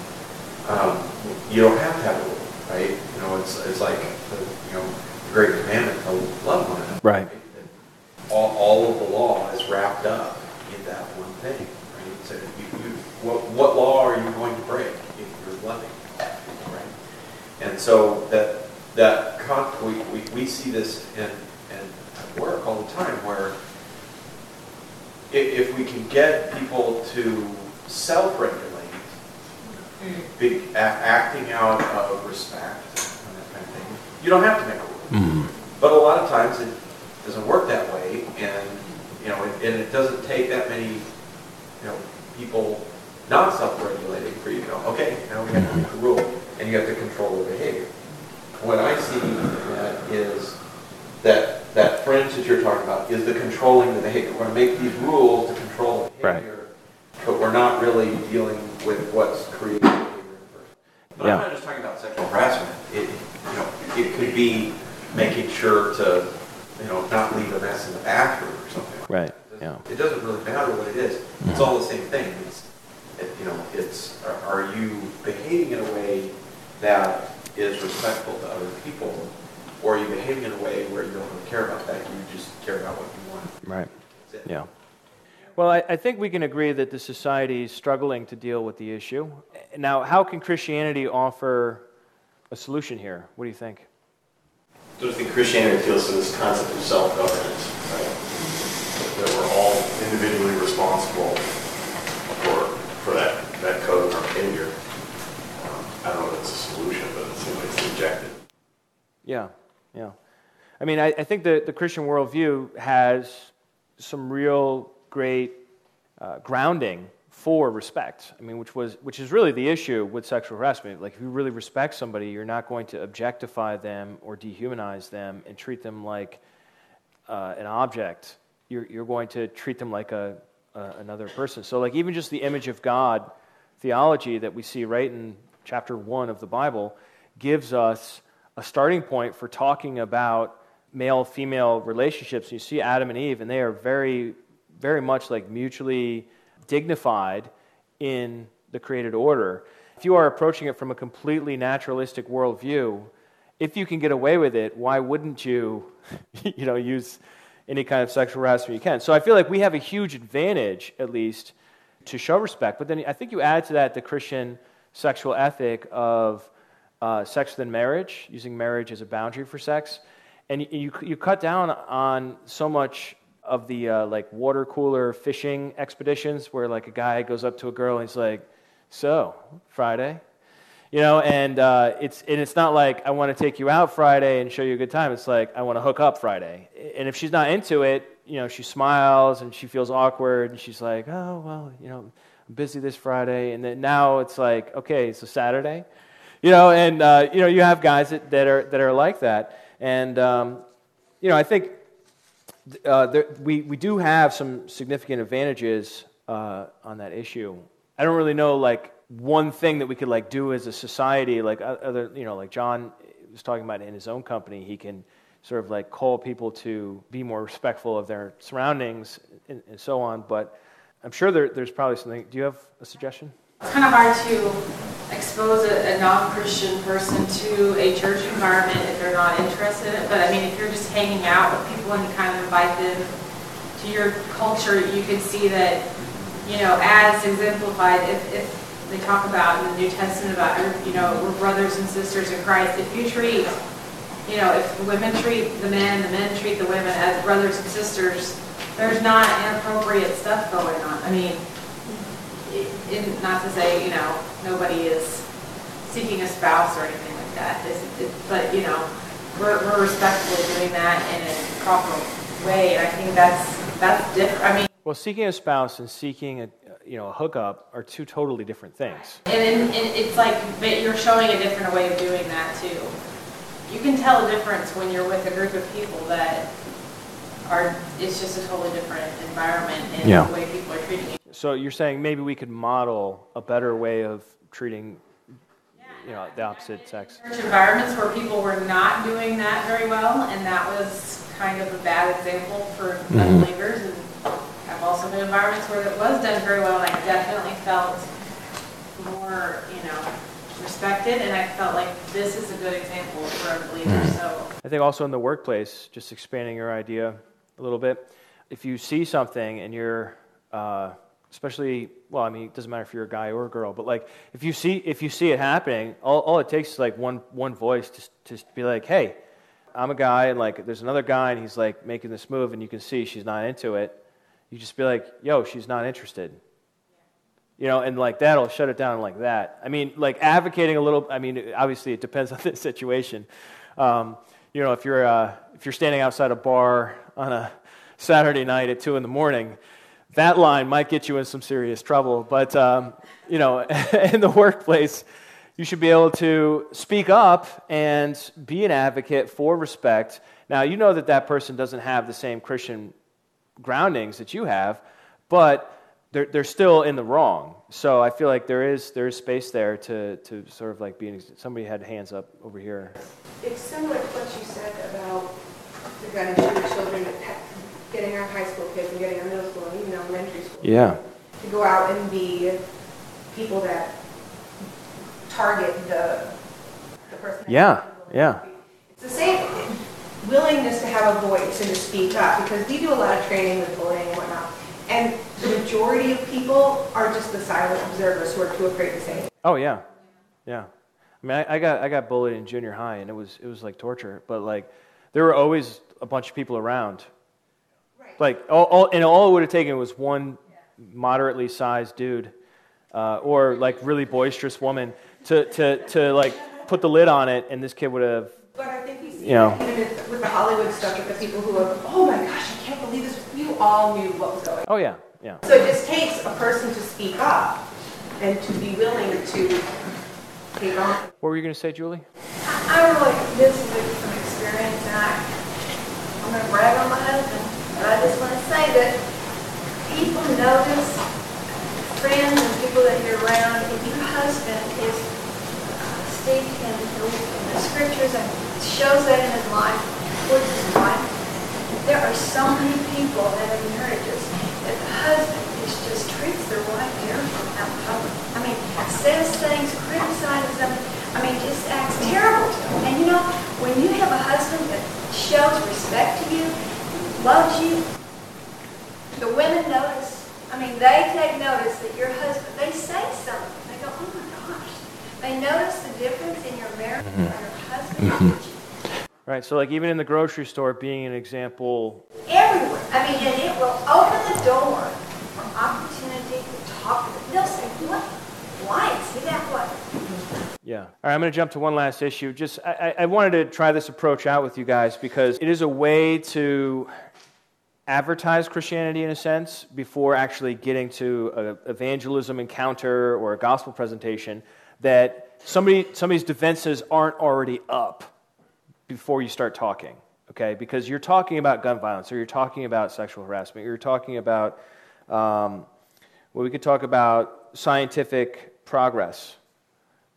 um, you don't have to have a rule, right? You know, it's, it's like, the, you know, the great commandment to love one another. Right. All, all of the law is wrapped up in that one thing, right? So you, you, what, what law are you going to break if you're loving, right? And so that, that, con- we, we, we see this in, in at work all the time where if, if we can get people to self-regulate, Mm. be, a- acting out of respect and that kind of thing, you don't have to make a rule. Mm-hmm. But a lot of times it doesn't work that way, and you know, and it doesn't take that many, you know, people not self-regulating for you to go, okay, now we have to make a rule, and you have to control their behavior. What I see that is that that fringe that you're talking about is the controlling the behavior. We're going to make these rules to control the Right. behavior, but we're not really dealing with what's creating the behavior in the first. But Yeah. I'm not just talking about sexual harassment. It, you know, it could be making sure to, you know, not leave a mess in the bathroom or something. like Right, that. It yeah. It doesn't really matter what it is. It's mm-hmm. all the same thing. It's, it, you know, it's, are- are you behaving in a way that is respectful to other people? Or are you behaving in a way where you don't really care about that, you just care about what you want? Right. Yeah. Well, I, I think we can agree that the society is struggling to deal with the issue. Now, how can Christianity offer a solution here? What do you think? So I think Christianity appeals to this concept of self-governance, right? That we're all individually responsible for, for that, that code or behavior. Um, I don't know if it's a solution, but it seems like it's objective. Yeah, yeah. I mean, I, I think the, the Christian worldview has some real great uh, grounding for respect. I mean, which was which is really the issue with sexual harassment. Like, if you really respect somebody, you're not going to objectify them or dehumanize them and treat them like uh, an object. You're, you're going to treat them like a, another person. So, like, even just the image of God theology that we see right in chapter 1 of the Bible gives us a starting point for talking about male female relationships. You see Adam and Eve, and they are very, very much like mutually dignified in the created order. If you are approaching it from a completely naturalistic worldview, if you can get away with it, why wouldn't you, you know, use any kind of sexual harassment you can? So I feel like we have a huge advantage, at least, to show respect. But then I think you add to that the Christian sexual ethic of uh, sex within marriage, using marriage as a boundary for sex, and you, you cut down on so much of the uh, like water cooler fishing expeditions where like a guy goes up to a girl and he's like, "So Friday." You know, and uh, it's and it's not like I want to take you out Friday and show you a good time. It's like I want to hook up Friday. And if she's not into it, you know, she smiles and she feels awkward and she's like, "Oh well, you know, I'm busy this Friday." And then now it's like, okay, it's a Saturday, you know, and uh, you know you have guys that, that are that are like that, and um, you know I think uh, there, we we do have some significant advantages uh, on that issue. I don't really know like one thing that we could like do as a society, like other, you know, like John was talking about in his own company, he can sort of like call people to be more respectful of their surroundings and, and so on. But I'm sure there, there's probably something. Do you have a suggestion? It's kind of hard to expose a, a non-Christian person to a church environment if they're not interested in it. But I mean, if you're just hanging out with people and you kind of invite them to your culture, you can see that, you know, as exemplified, if, if they talk about in the New Testament about, you know, we're brothers and sisters in Christ. If you treat, you know, if the women treat the men, the men treat the women as brothers and sisters, there's not inappropriate stuff going on. I mean, it, not to say, you know, nobody is seeking a spouse or anything like that, it, but, you know, we're, we're respectfully doing that in a proper way, and I think that's, that's different. I mean, well, seeking a spouse and seeking a, you know, a hookup are two totally different things. And, and it's like but you're showing a different way of doing that too. You can tell a difference when you're with a group of people that are, it's just a totally different environment and yeah. the way people are treating you. So you're saying maybe we could model a better way of treating you know, the opposite sex. Church environments where people were not doing that very well, and that was kind of a bad example for mm-hmm. unbelievers. And I've also been in environments where it was done very well, and I definitely felt more, you know, respected, and I felt like this is a good example for a believer. Mm. So I think also in the workplace, just expanding your idea a little bit. If you see something and you're, uh, especially, well, I mean, it doesn't matter if you're a guy or a girl, but like if you see if you see it happening, all, all it takes is like one one voice to to be like, hey. I'm a guy, and like there's another guy, and he's like making this move, and you can see she's not into it you just be like, yo, she's not interested. You know, and like that'll shut it down like that. I mean, like advocating a little, I mean, obviously it depends on the situation. Um, you know, if you're, uh, if you're standing outside a bar on a Saturday night at 2 in the morning, that line might get you in some serious trouble. But, um, you know, in the workplace, you should be able to speak up and be an advocate for respect. Now, you know that that person doesn't have the same Christian groundings that you have, but they're, they're still in the wrong. So I feel like there is there is space there to, to sort of like being somebody had hands up over here. It's similar to what you said about the gun and shooter children getting our high school kids and getting our middle school and even elementary school. Yeah. To go out and be people that target the the person. Yeah. Yeah. It's the same willingness to have a voice and to speak up because we do a lot of training with bullying and whatnot. And the majority of people are just the silent observers who are too afraid to say Oh yeah, yeah. I mean, I, I, got I got bullied in junior high, and it was it was like torture. But like, there were always a bunch of people around. Right. Like all, all and all it would have taken was one moderately sized dude, uh, or like really boisterous woman to to to like put the lid on it, and this kid would have but I think we see you know, even with the Hollywood stuff, with the people who are, oh my gosh, I can't believe this. You all knew what was going on. Oh, yeah, yeah. So it just takes a person to speak up and to be willing to take on. What were you going to say, Julie? I, I like this is from experience, and I, I'm gonna brag on my husband, I just wanna say that people notice, friends and people that you're around, if your husband is uh, steeped in the scriptures and shows that in his life, towards his wife, there are so many people that encourages that the husband is just treats their wife terribly out in public. I mean, says things, criticizes them, I mean, just acts terrible to them. And you know, when you have a husband that shows respect to you, loves you, the women notice, I mean, they take notice that your husband, they say something. They go, oh my gosh. They notice the difference in your marriage and your mm-hmm. husband. Mm-hmm. Right. So, like, even in the grocery store, being an example. Everywhere. I mean, and it will open the door for opportunity to talk to them. They'll say, what? Why is he that way? Yeah. All right, I'm going to jump to one last issue. Just, I, I wanted to try this approach out with you guys because it is a way to advertise Christianity in a sense before actually getting to an evangelism encounter or a gospel presentation that somebody, somebody's defenses aren't already up before you start talking, okay? Because you're talking about gun violence, or you're talking about sexual harassment, or you're talking about, um, well, we could talk about scientific progress.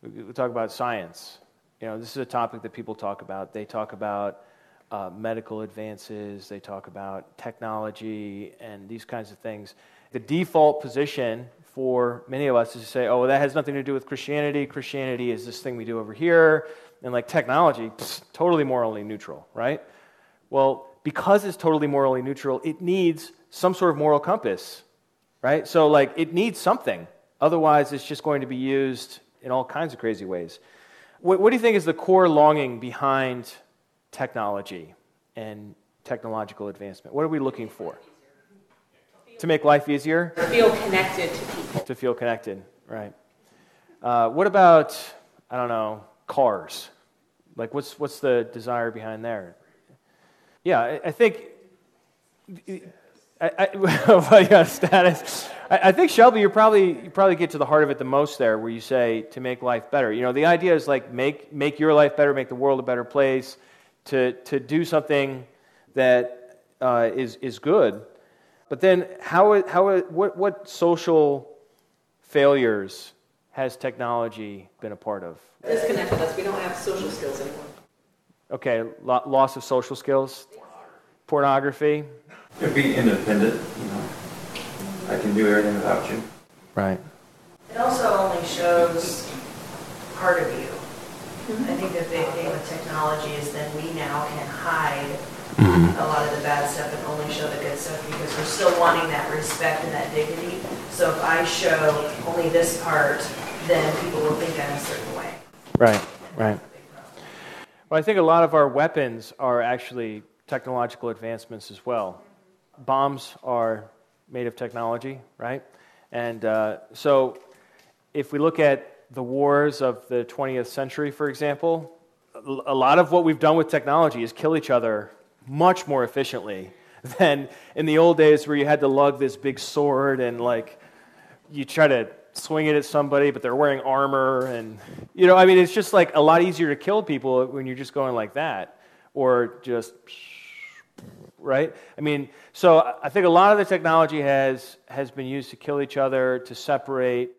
We could talk about science. You know, this is a topic that people talk about. They talk about uh, medical advances, they talk about technology, and these kinds of things. The default position for many of us is to say, oh, well, that has nothing to do with Christianity. Christianity is this thing we do over here and like technology, pss, totally morally neutral, right? Well, because it's totally morally neutral, it needs some sort of moral compass, right? So, like, it needs something. Otherwise, it's just going to be used in all kinds of crazy ways. What, what do you think is the core longing behind technology and technological advancement? What are we looking for? To make life easier? To feel connected to people. To feel connected, right. Uh, what about, I don't know, cars? Like, what's, what's the desire behind there? Yeah, I, I think. I, I, well, yeah, status. I, I think Shelby, you probably you probably get to the heart of it the most there, where you say to make life better. You know, the idea is like make make your life better, make the world a better place, to to do something that uh, is is good. But then, how how what what social failures has technology been a part of? Disconnected us. We don't have social skills anymore. Okay, lo- loss of social skills, pornography. It'd be independent, you know. I can do everything without you. Right. It also only shows part of you. I think the big thing with technology is then we now can hide a lot of the bad stuff and only show the good stuff because we're still wanting that respect and that dignity. So if I show only this part, then people will think I'm a certain way. Right, right. Well, I think a lot of our weapons are actually technological advancements as well. Bombs are made of technology, right? And uh, so if we look at the wars of the 20th century, for example, a lot of what we've done with technology is kill each other much more efficiently than in the old days where you had to lug this big sword and like you try to swing it at somebody but they're wearing armor and you know i mean it's just like a lot easier to kill people when you're just going like that or just right? I mean so i think a lot of the technology has has been used to kill each other to separate.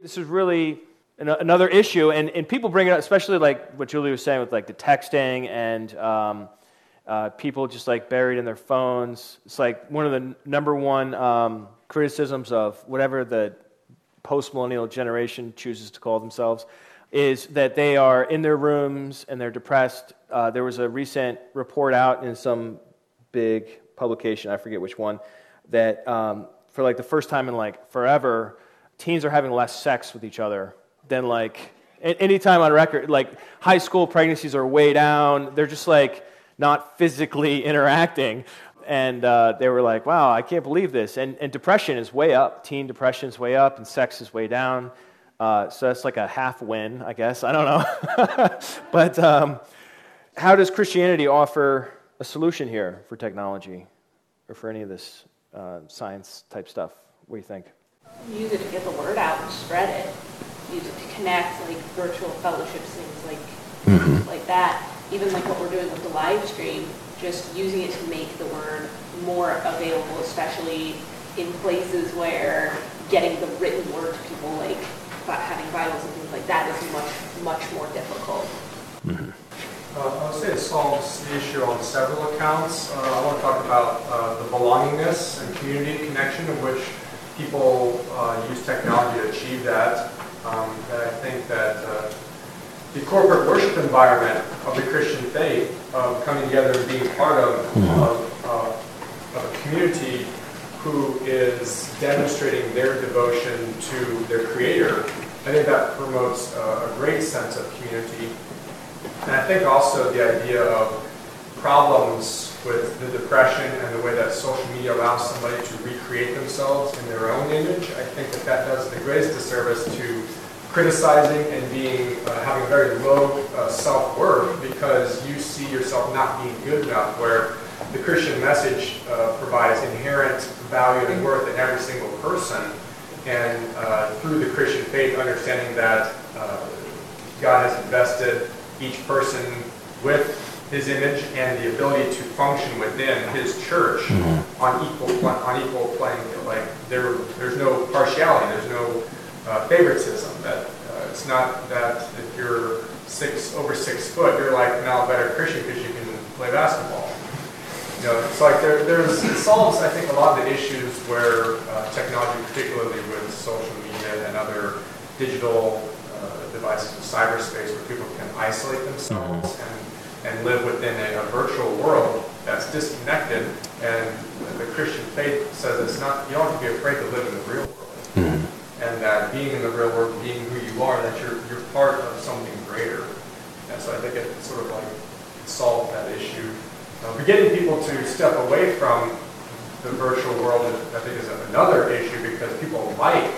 This is really another issue and, and people bring it up especially like what julie was saying with like the texting and um, uh, people just like buried in their phones. It's like one of the number one um, criticisms of whatever the post millennial generation chooses to call themselves is that they are in their rooms and they're depressed. Uh, there was a recent report out in some big publication, I forget which one, that um, for like the first time in like forever, teens are having less sex with each other than like any time on record. Like high school pregnancies are way down. They're just like not physically interacting. And uh, they were like, wow, I can't believe this. And, and depression is way up. Teen depression is way up, and sex is way down. Uh, so that's like a half win, I guess. I don't know. but um, how does Christianity offer a solution here for technology or for any of this uh, science type stuff? What do you think? Use it to get the word out and spread it. Use it to connect, like virtual fellowships, things like like that even like what we're doing with the live stream, just using it to make the word more available, especially in places where getting the written word to people, like having Bibles and things like that, is much, much more difficult. Uh, I would say it solves the issue on several accounts. Uh, I want to talk about uh, the belongingness and community connection of which people uh, use technology to achieve that. Um, and I think that uh, the corporate worship environment of the Christian faith, of coming together and being part of, of, uh, of a community who is demonstrating their devotion to their Creator, I think that promotes uh, a great sense of community. And I think also the idea of problems with the depression and the way that social media allows somebody to recreate themselves in their own image, I think that that does the greatest disservice to criticizing and being uh, having a very low uh, self-worth because you see yourself not being good enough where the Christian message uh, provides inherent value and worth in every single person. And uh, through the Christian faith understanding that uh, God has invested each person with his image and the ability to function within his church Mm-hmm. on equal on equal playing field. Like there, there's no partiality, there's no uh, favoritism. That uh, it's not that if you're six over six foot, you're like now a better Christian because you can play basketball. You know, it's like there, there's it solves I think a lot of the issues where uh, technology, particularly with social media and other digital uh, devices cyberspace, where people can isolate themselves and and live within a, a virtual world that's disconnected. And the Christian faith says it's not, you don't have to be afraid to live in the real world. And that being in the real world, being who you are, that you're, you're part of something greater. And so I think it sort of like solved that issue. Uh, but getting people to step away from the virtual world, I think, is another issue because people like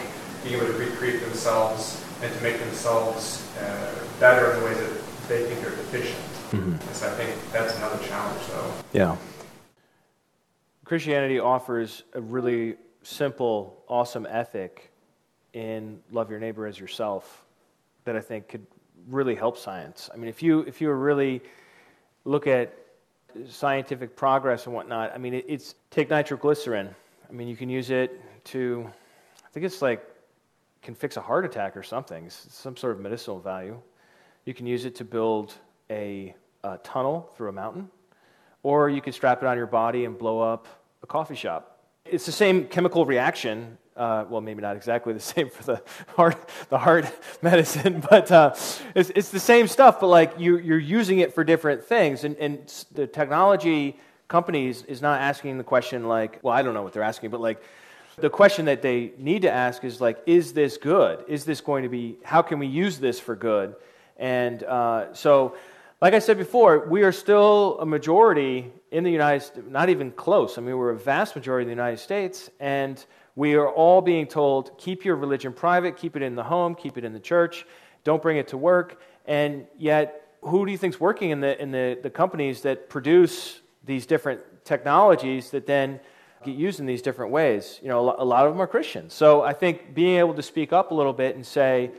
being able to recreate themselves and to make themselves uh, better in the ways that they think they're deficient. Mhm. So I think that's another challenge, though. Yeah. Christianity offers a really simple, awesome ethic in love your neighbor as yourself that I think could really help science. I mean, if you if you really look at scientific progress and whatnot, I mean, it, it's take nitroglycerin. I mean, you can use it to, I think it's like can fix a heart attack or something. It's some sort of medicinal value. You can use it to build a, a tunnel through a mountain, or you could strap it on your body and blow up a coffee shop. It's the same chemical reaction. Uh, well, maybe not exactly the same for the heart, the heart medicine, but uh, it's, it's the same stuff. But like you, you're using it for different things, and, and the technology companies is not asking the question like, well, I don't know what they're asking, but like the question that they need to ask is like, is this good? Is this going to be? How can we use this for good? And uh, so, like I said before, we are still a majority in the United States, not even close. I mean, we're a vast majority in the United States, and we are all being told keep your religion private, keep it in the home, keep it in the church, don't bring it to work. And yet, who do you think's working in the in the, the companies that produce these different technologies that then get used in these different ways? You know, a lot of them are Christians. So I think being able to speak up a little bit and say,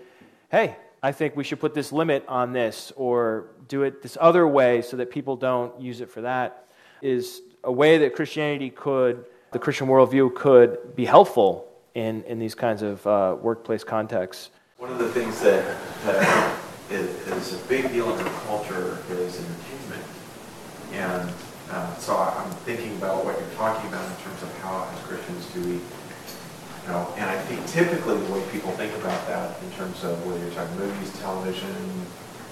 hey, I think we should put this limit on this or do it this other way so that people don't use it for that is a way that Christianity could, the Christian worldview could be helpful in, in these kinds of uh, workplace contexts. One of the things that, that is, a big deal in our culture is entertainment. And uh, so I'm thinking about what you're talking about in terms of how, as Christians, do we, know, and I think typically the way people think about that in terms of whether you're talking movies, television,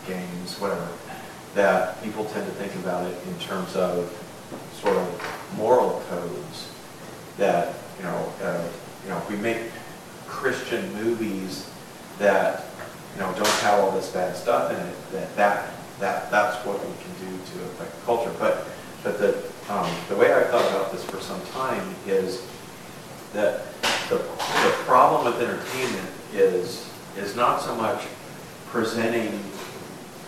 games, whatever, that people tend to think about it in terms of sort of moral codes that, you know, uh, you know, if we make Christian movies that, you know, don't have all this bad stuff in it, that, that, that that's what we can do to affect culture. But, but the, um, the way I thought about this for some time is that the, the problem with entertainment is, is not so much presenting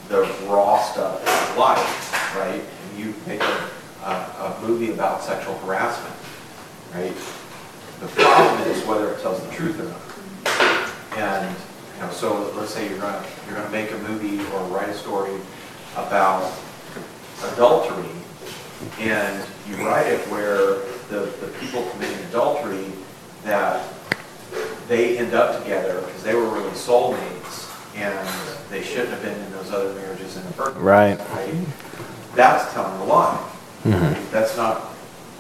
the raw stuff of life, right? And you make a, a, a movie about sexual harassment, right? The problem is whether it tells the truth or not. And, you know, so let's say you're gonna, you're gonna make a movie or write a story about adultery, And you write it where the, the people committing adultery, that they end up together because they were really soulmates and they shouldn't have been in those other marriages in the first place. Right. That's telling a lie. Mm-hmm. That's not,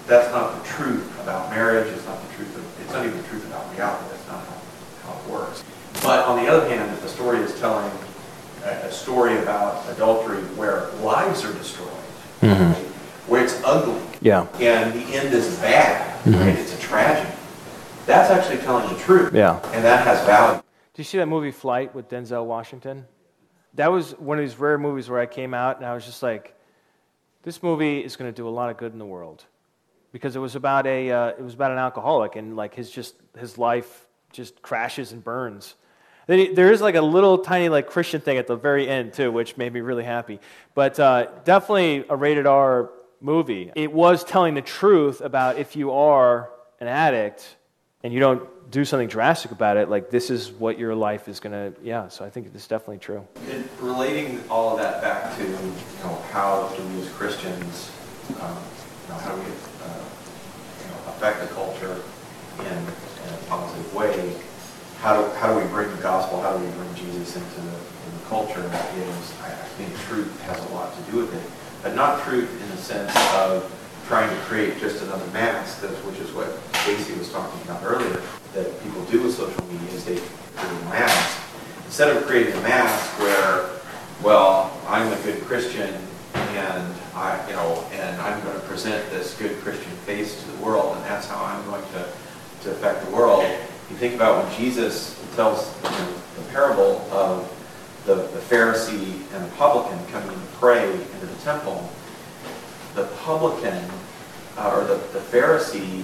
that's not the truth about marriage, it's not the truth of, it's not even the truth about reality, that's not how, how it works. But on the other hand, if the story is telling a, a story about adultery where lives are destroyed, right, where it's ugly, Yeah. and the end is bad, mm-hmm. right, it's a tragedy, that's actually telling the truth. Yeah. And that has value. Do you see that movie Flight with Denzel Washington? That was one of these rare movies where I came out and I was just like, this movie is going to do a lot of good in the world, because it was about a uh, it was about an alcoholic and like his just his life just crashes and burns. There is like a little tiny like Christian thing at the very end too, which made me really happy. But uh, definitely a rated R movie. It was telling the truth about if you are an addict and you don't do something drastic about it, like this is what your life is gonna. Yeah, so I think it's definitely true. And relating all of that back to, you know, how do we as Christians, um, you know, how do we, uh, you know, affect the culture in, in a positive way? How do, how do we bring the gospel, how do we bring Jesus into the, in the culture? Is, I I think truth has a lot to do with it, but not truth in the sense of trying to create just another mask, which is what Casey was talking about earlier, that people do with social media, is they create a mask instead of creating a mask where, well, I'm a good Christian and I, you know, and I'm going to present this good Christian face to the world and that's how I'm going to, to affect the world. You think about when Jesus tells you know, the parable of the, the Pharisee and the publican coming to pray into the temple, the publican, uh, or the, the Pharisee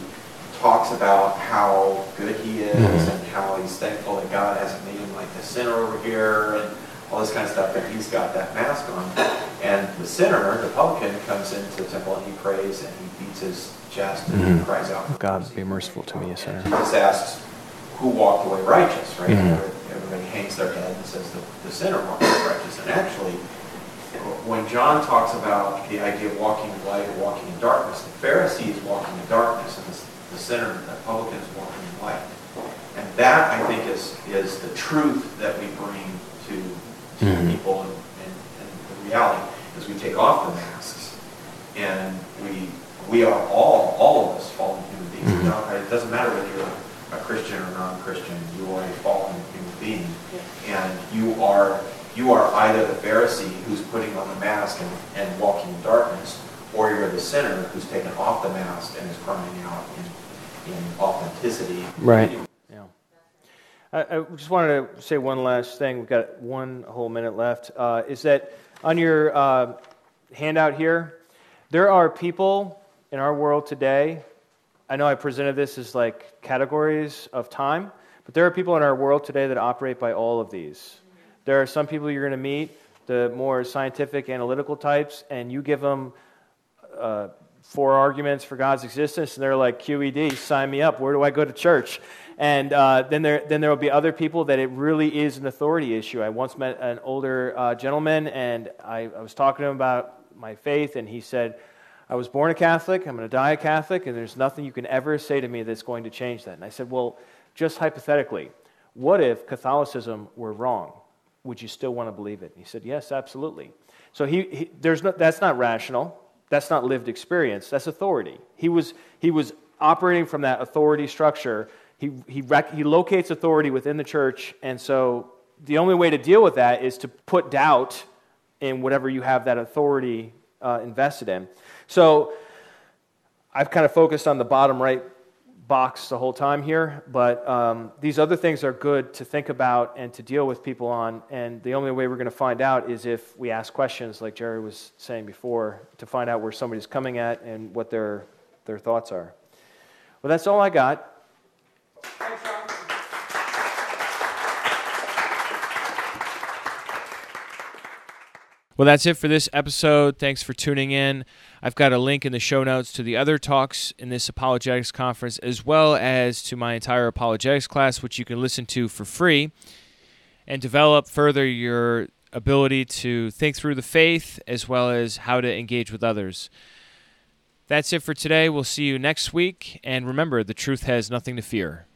talks about how good he is and how he's thankful that God hasn't made him like the sinner over here and all this kind of stuff, and he's got that mask on. And the sinner, the publican, comes into the temple and he prays and he beats his chest and he cries out. God, be merciful to me, a sinner. Jesus asks, who walked away righteous, right? Mhm. Everybody hangs their head and says the, the sinner walked away righteous. And actually, when John talks about the idea of walking in light or walking in darkness, the Pharisee is walking in darkness and the, the sinner, the publican want walking in light. And that, I think, is, is the truth that we bring to, to Mhm. people and, and, and the reality is we take off the masks and we, we are all, all of us fallen human beings. You know, It doesn't matter whether you're a Christian or non-Christian, you are a fallen human being. And you are, you are either the Pharisee who's putting on the mask and, and walking in darkness, or you're the sinner who's taken off the mask and is crying out in, in authenticity. Right. Yeah. I, I just wanted to say one last thing. We've got one whole minute left. Uh, is that on your uh, handout here, there are people in our world today. I know I presented this as like categories of time, but there are people in our world today that operate by all of these. There are some people you're going to meet, the more scientific, analytical types, and you give them uh, four arguments for God's existence, and they're like, QED, sign me up. Where do I go to church? And uh, then there then there will be other people that it really is an authority issue. I once met an older uh, gentleman, and I, I was talking to him about my faith, and he said, I was born a Catholic, I'm going to die a Catholic, and there's nothing you can ever say to me that's going to change that. And I said, Well, just hypothetically, what if Catholicism were wrong? Would you still want to believe it? And he said, Yes, absolutely. So he, he, there's no, that's not rational. That's not lived experience. That's authority. He was, he was operating from that authority structure. He, he, he locates authority within the church, and so the only way to deal with that is to put doubt in whatever you have that authority uh, invested in. So I've kind of focused on the bottom right box the whole time here, but um, these other things are good to think about and to deal with people on. And the only way we're going to find out is if we ask questions, like Jerry was saying before, to find out where somebody's coming at and what their, their thoughts are. Well, that's all I got. Well, that's it for this episode. Thanks for tuning in. I've got a link in the show notes to the other talks in this apologetics conference, as well as to my entire apologetics class, which you can listen to for free and develop further your ability to think through the faith as well as how to engage with others. That's it for today. We'll see you next week. And remember, the truth has nothing to fear.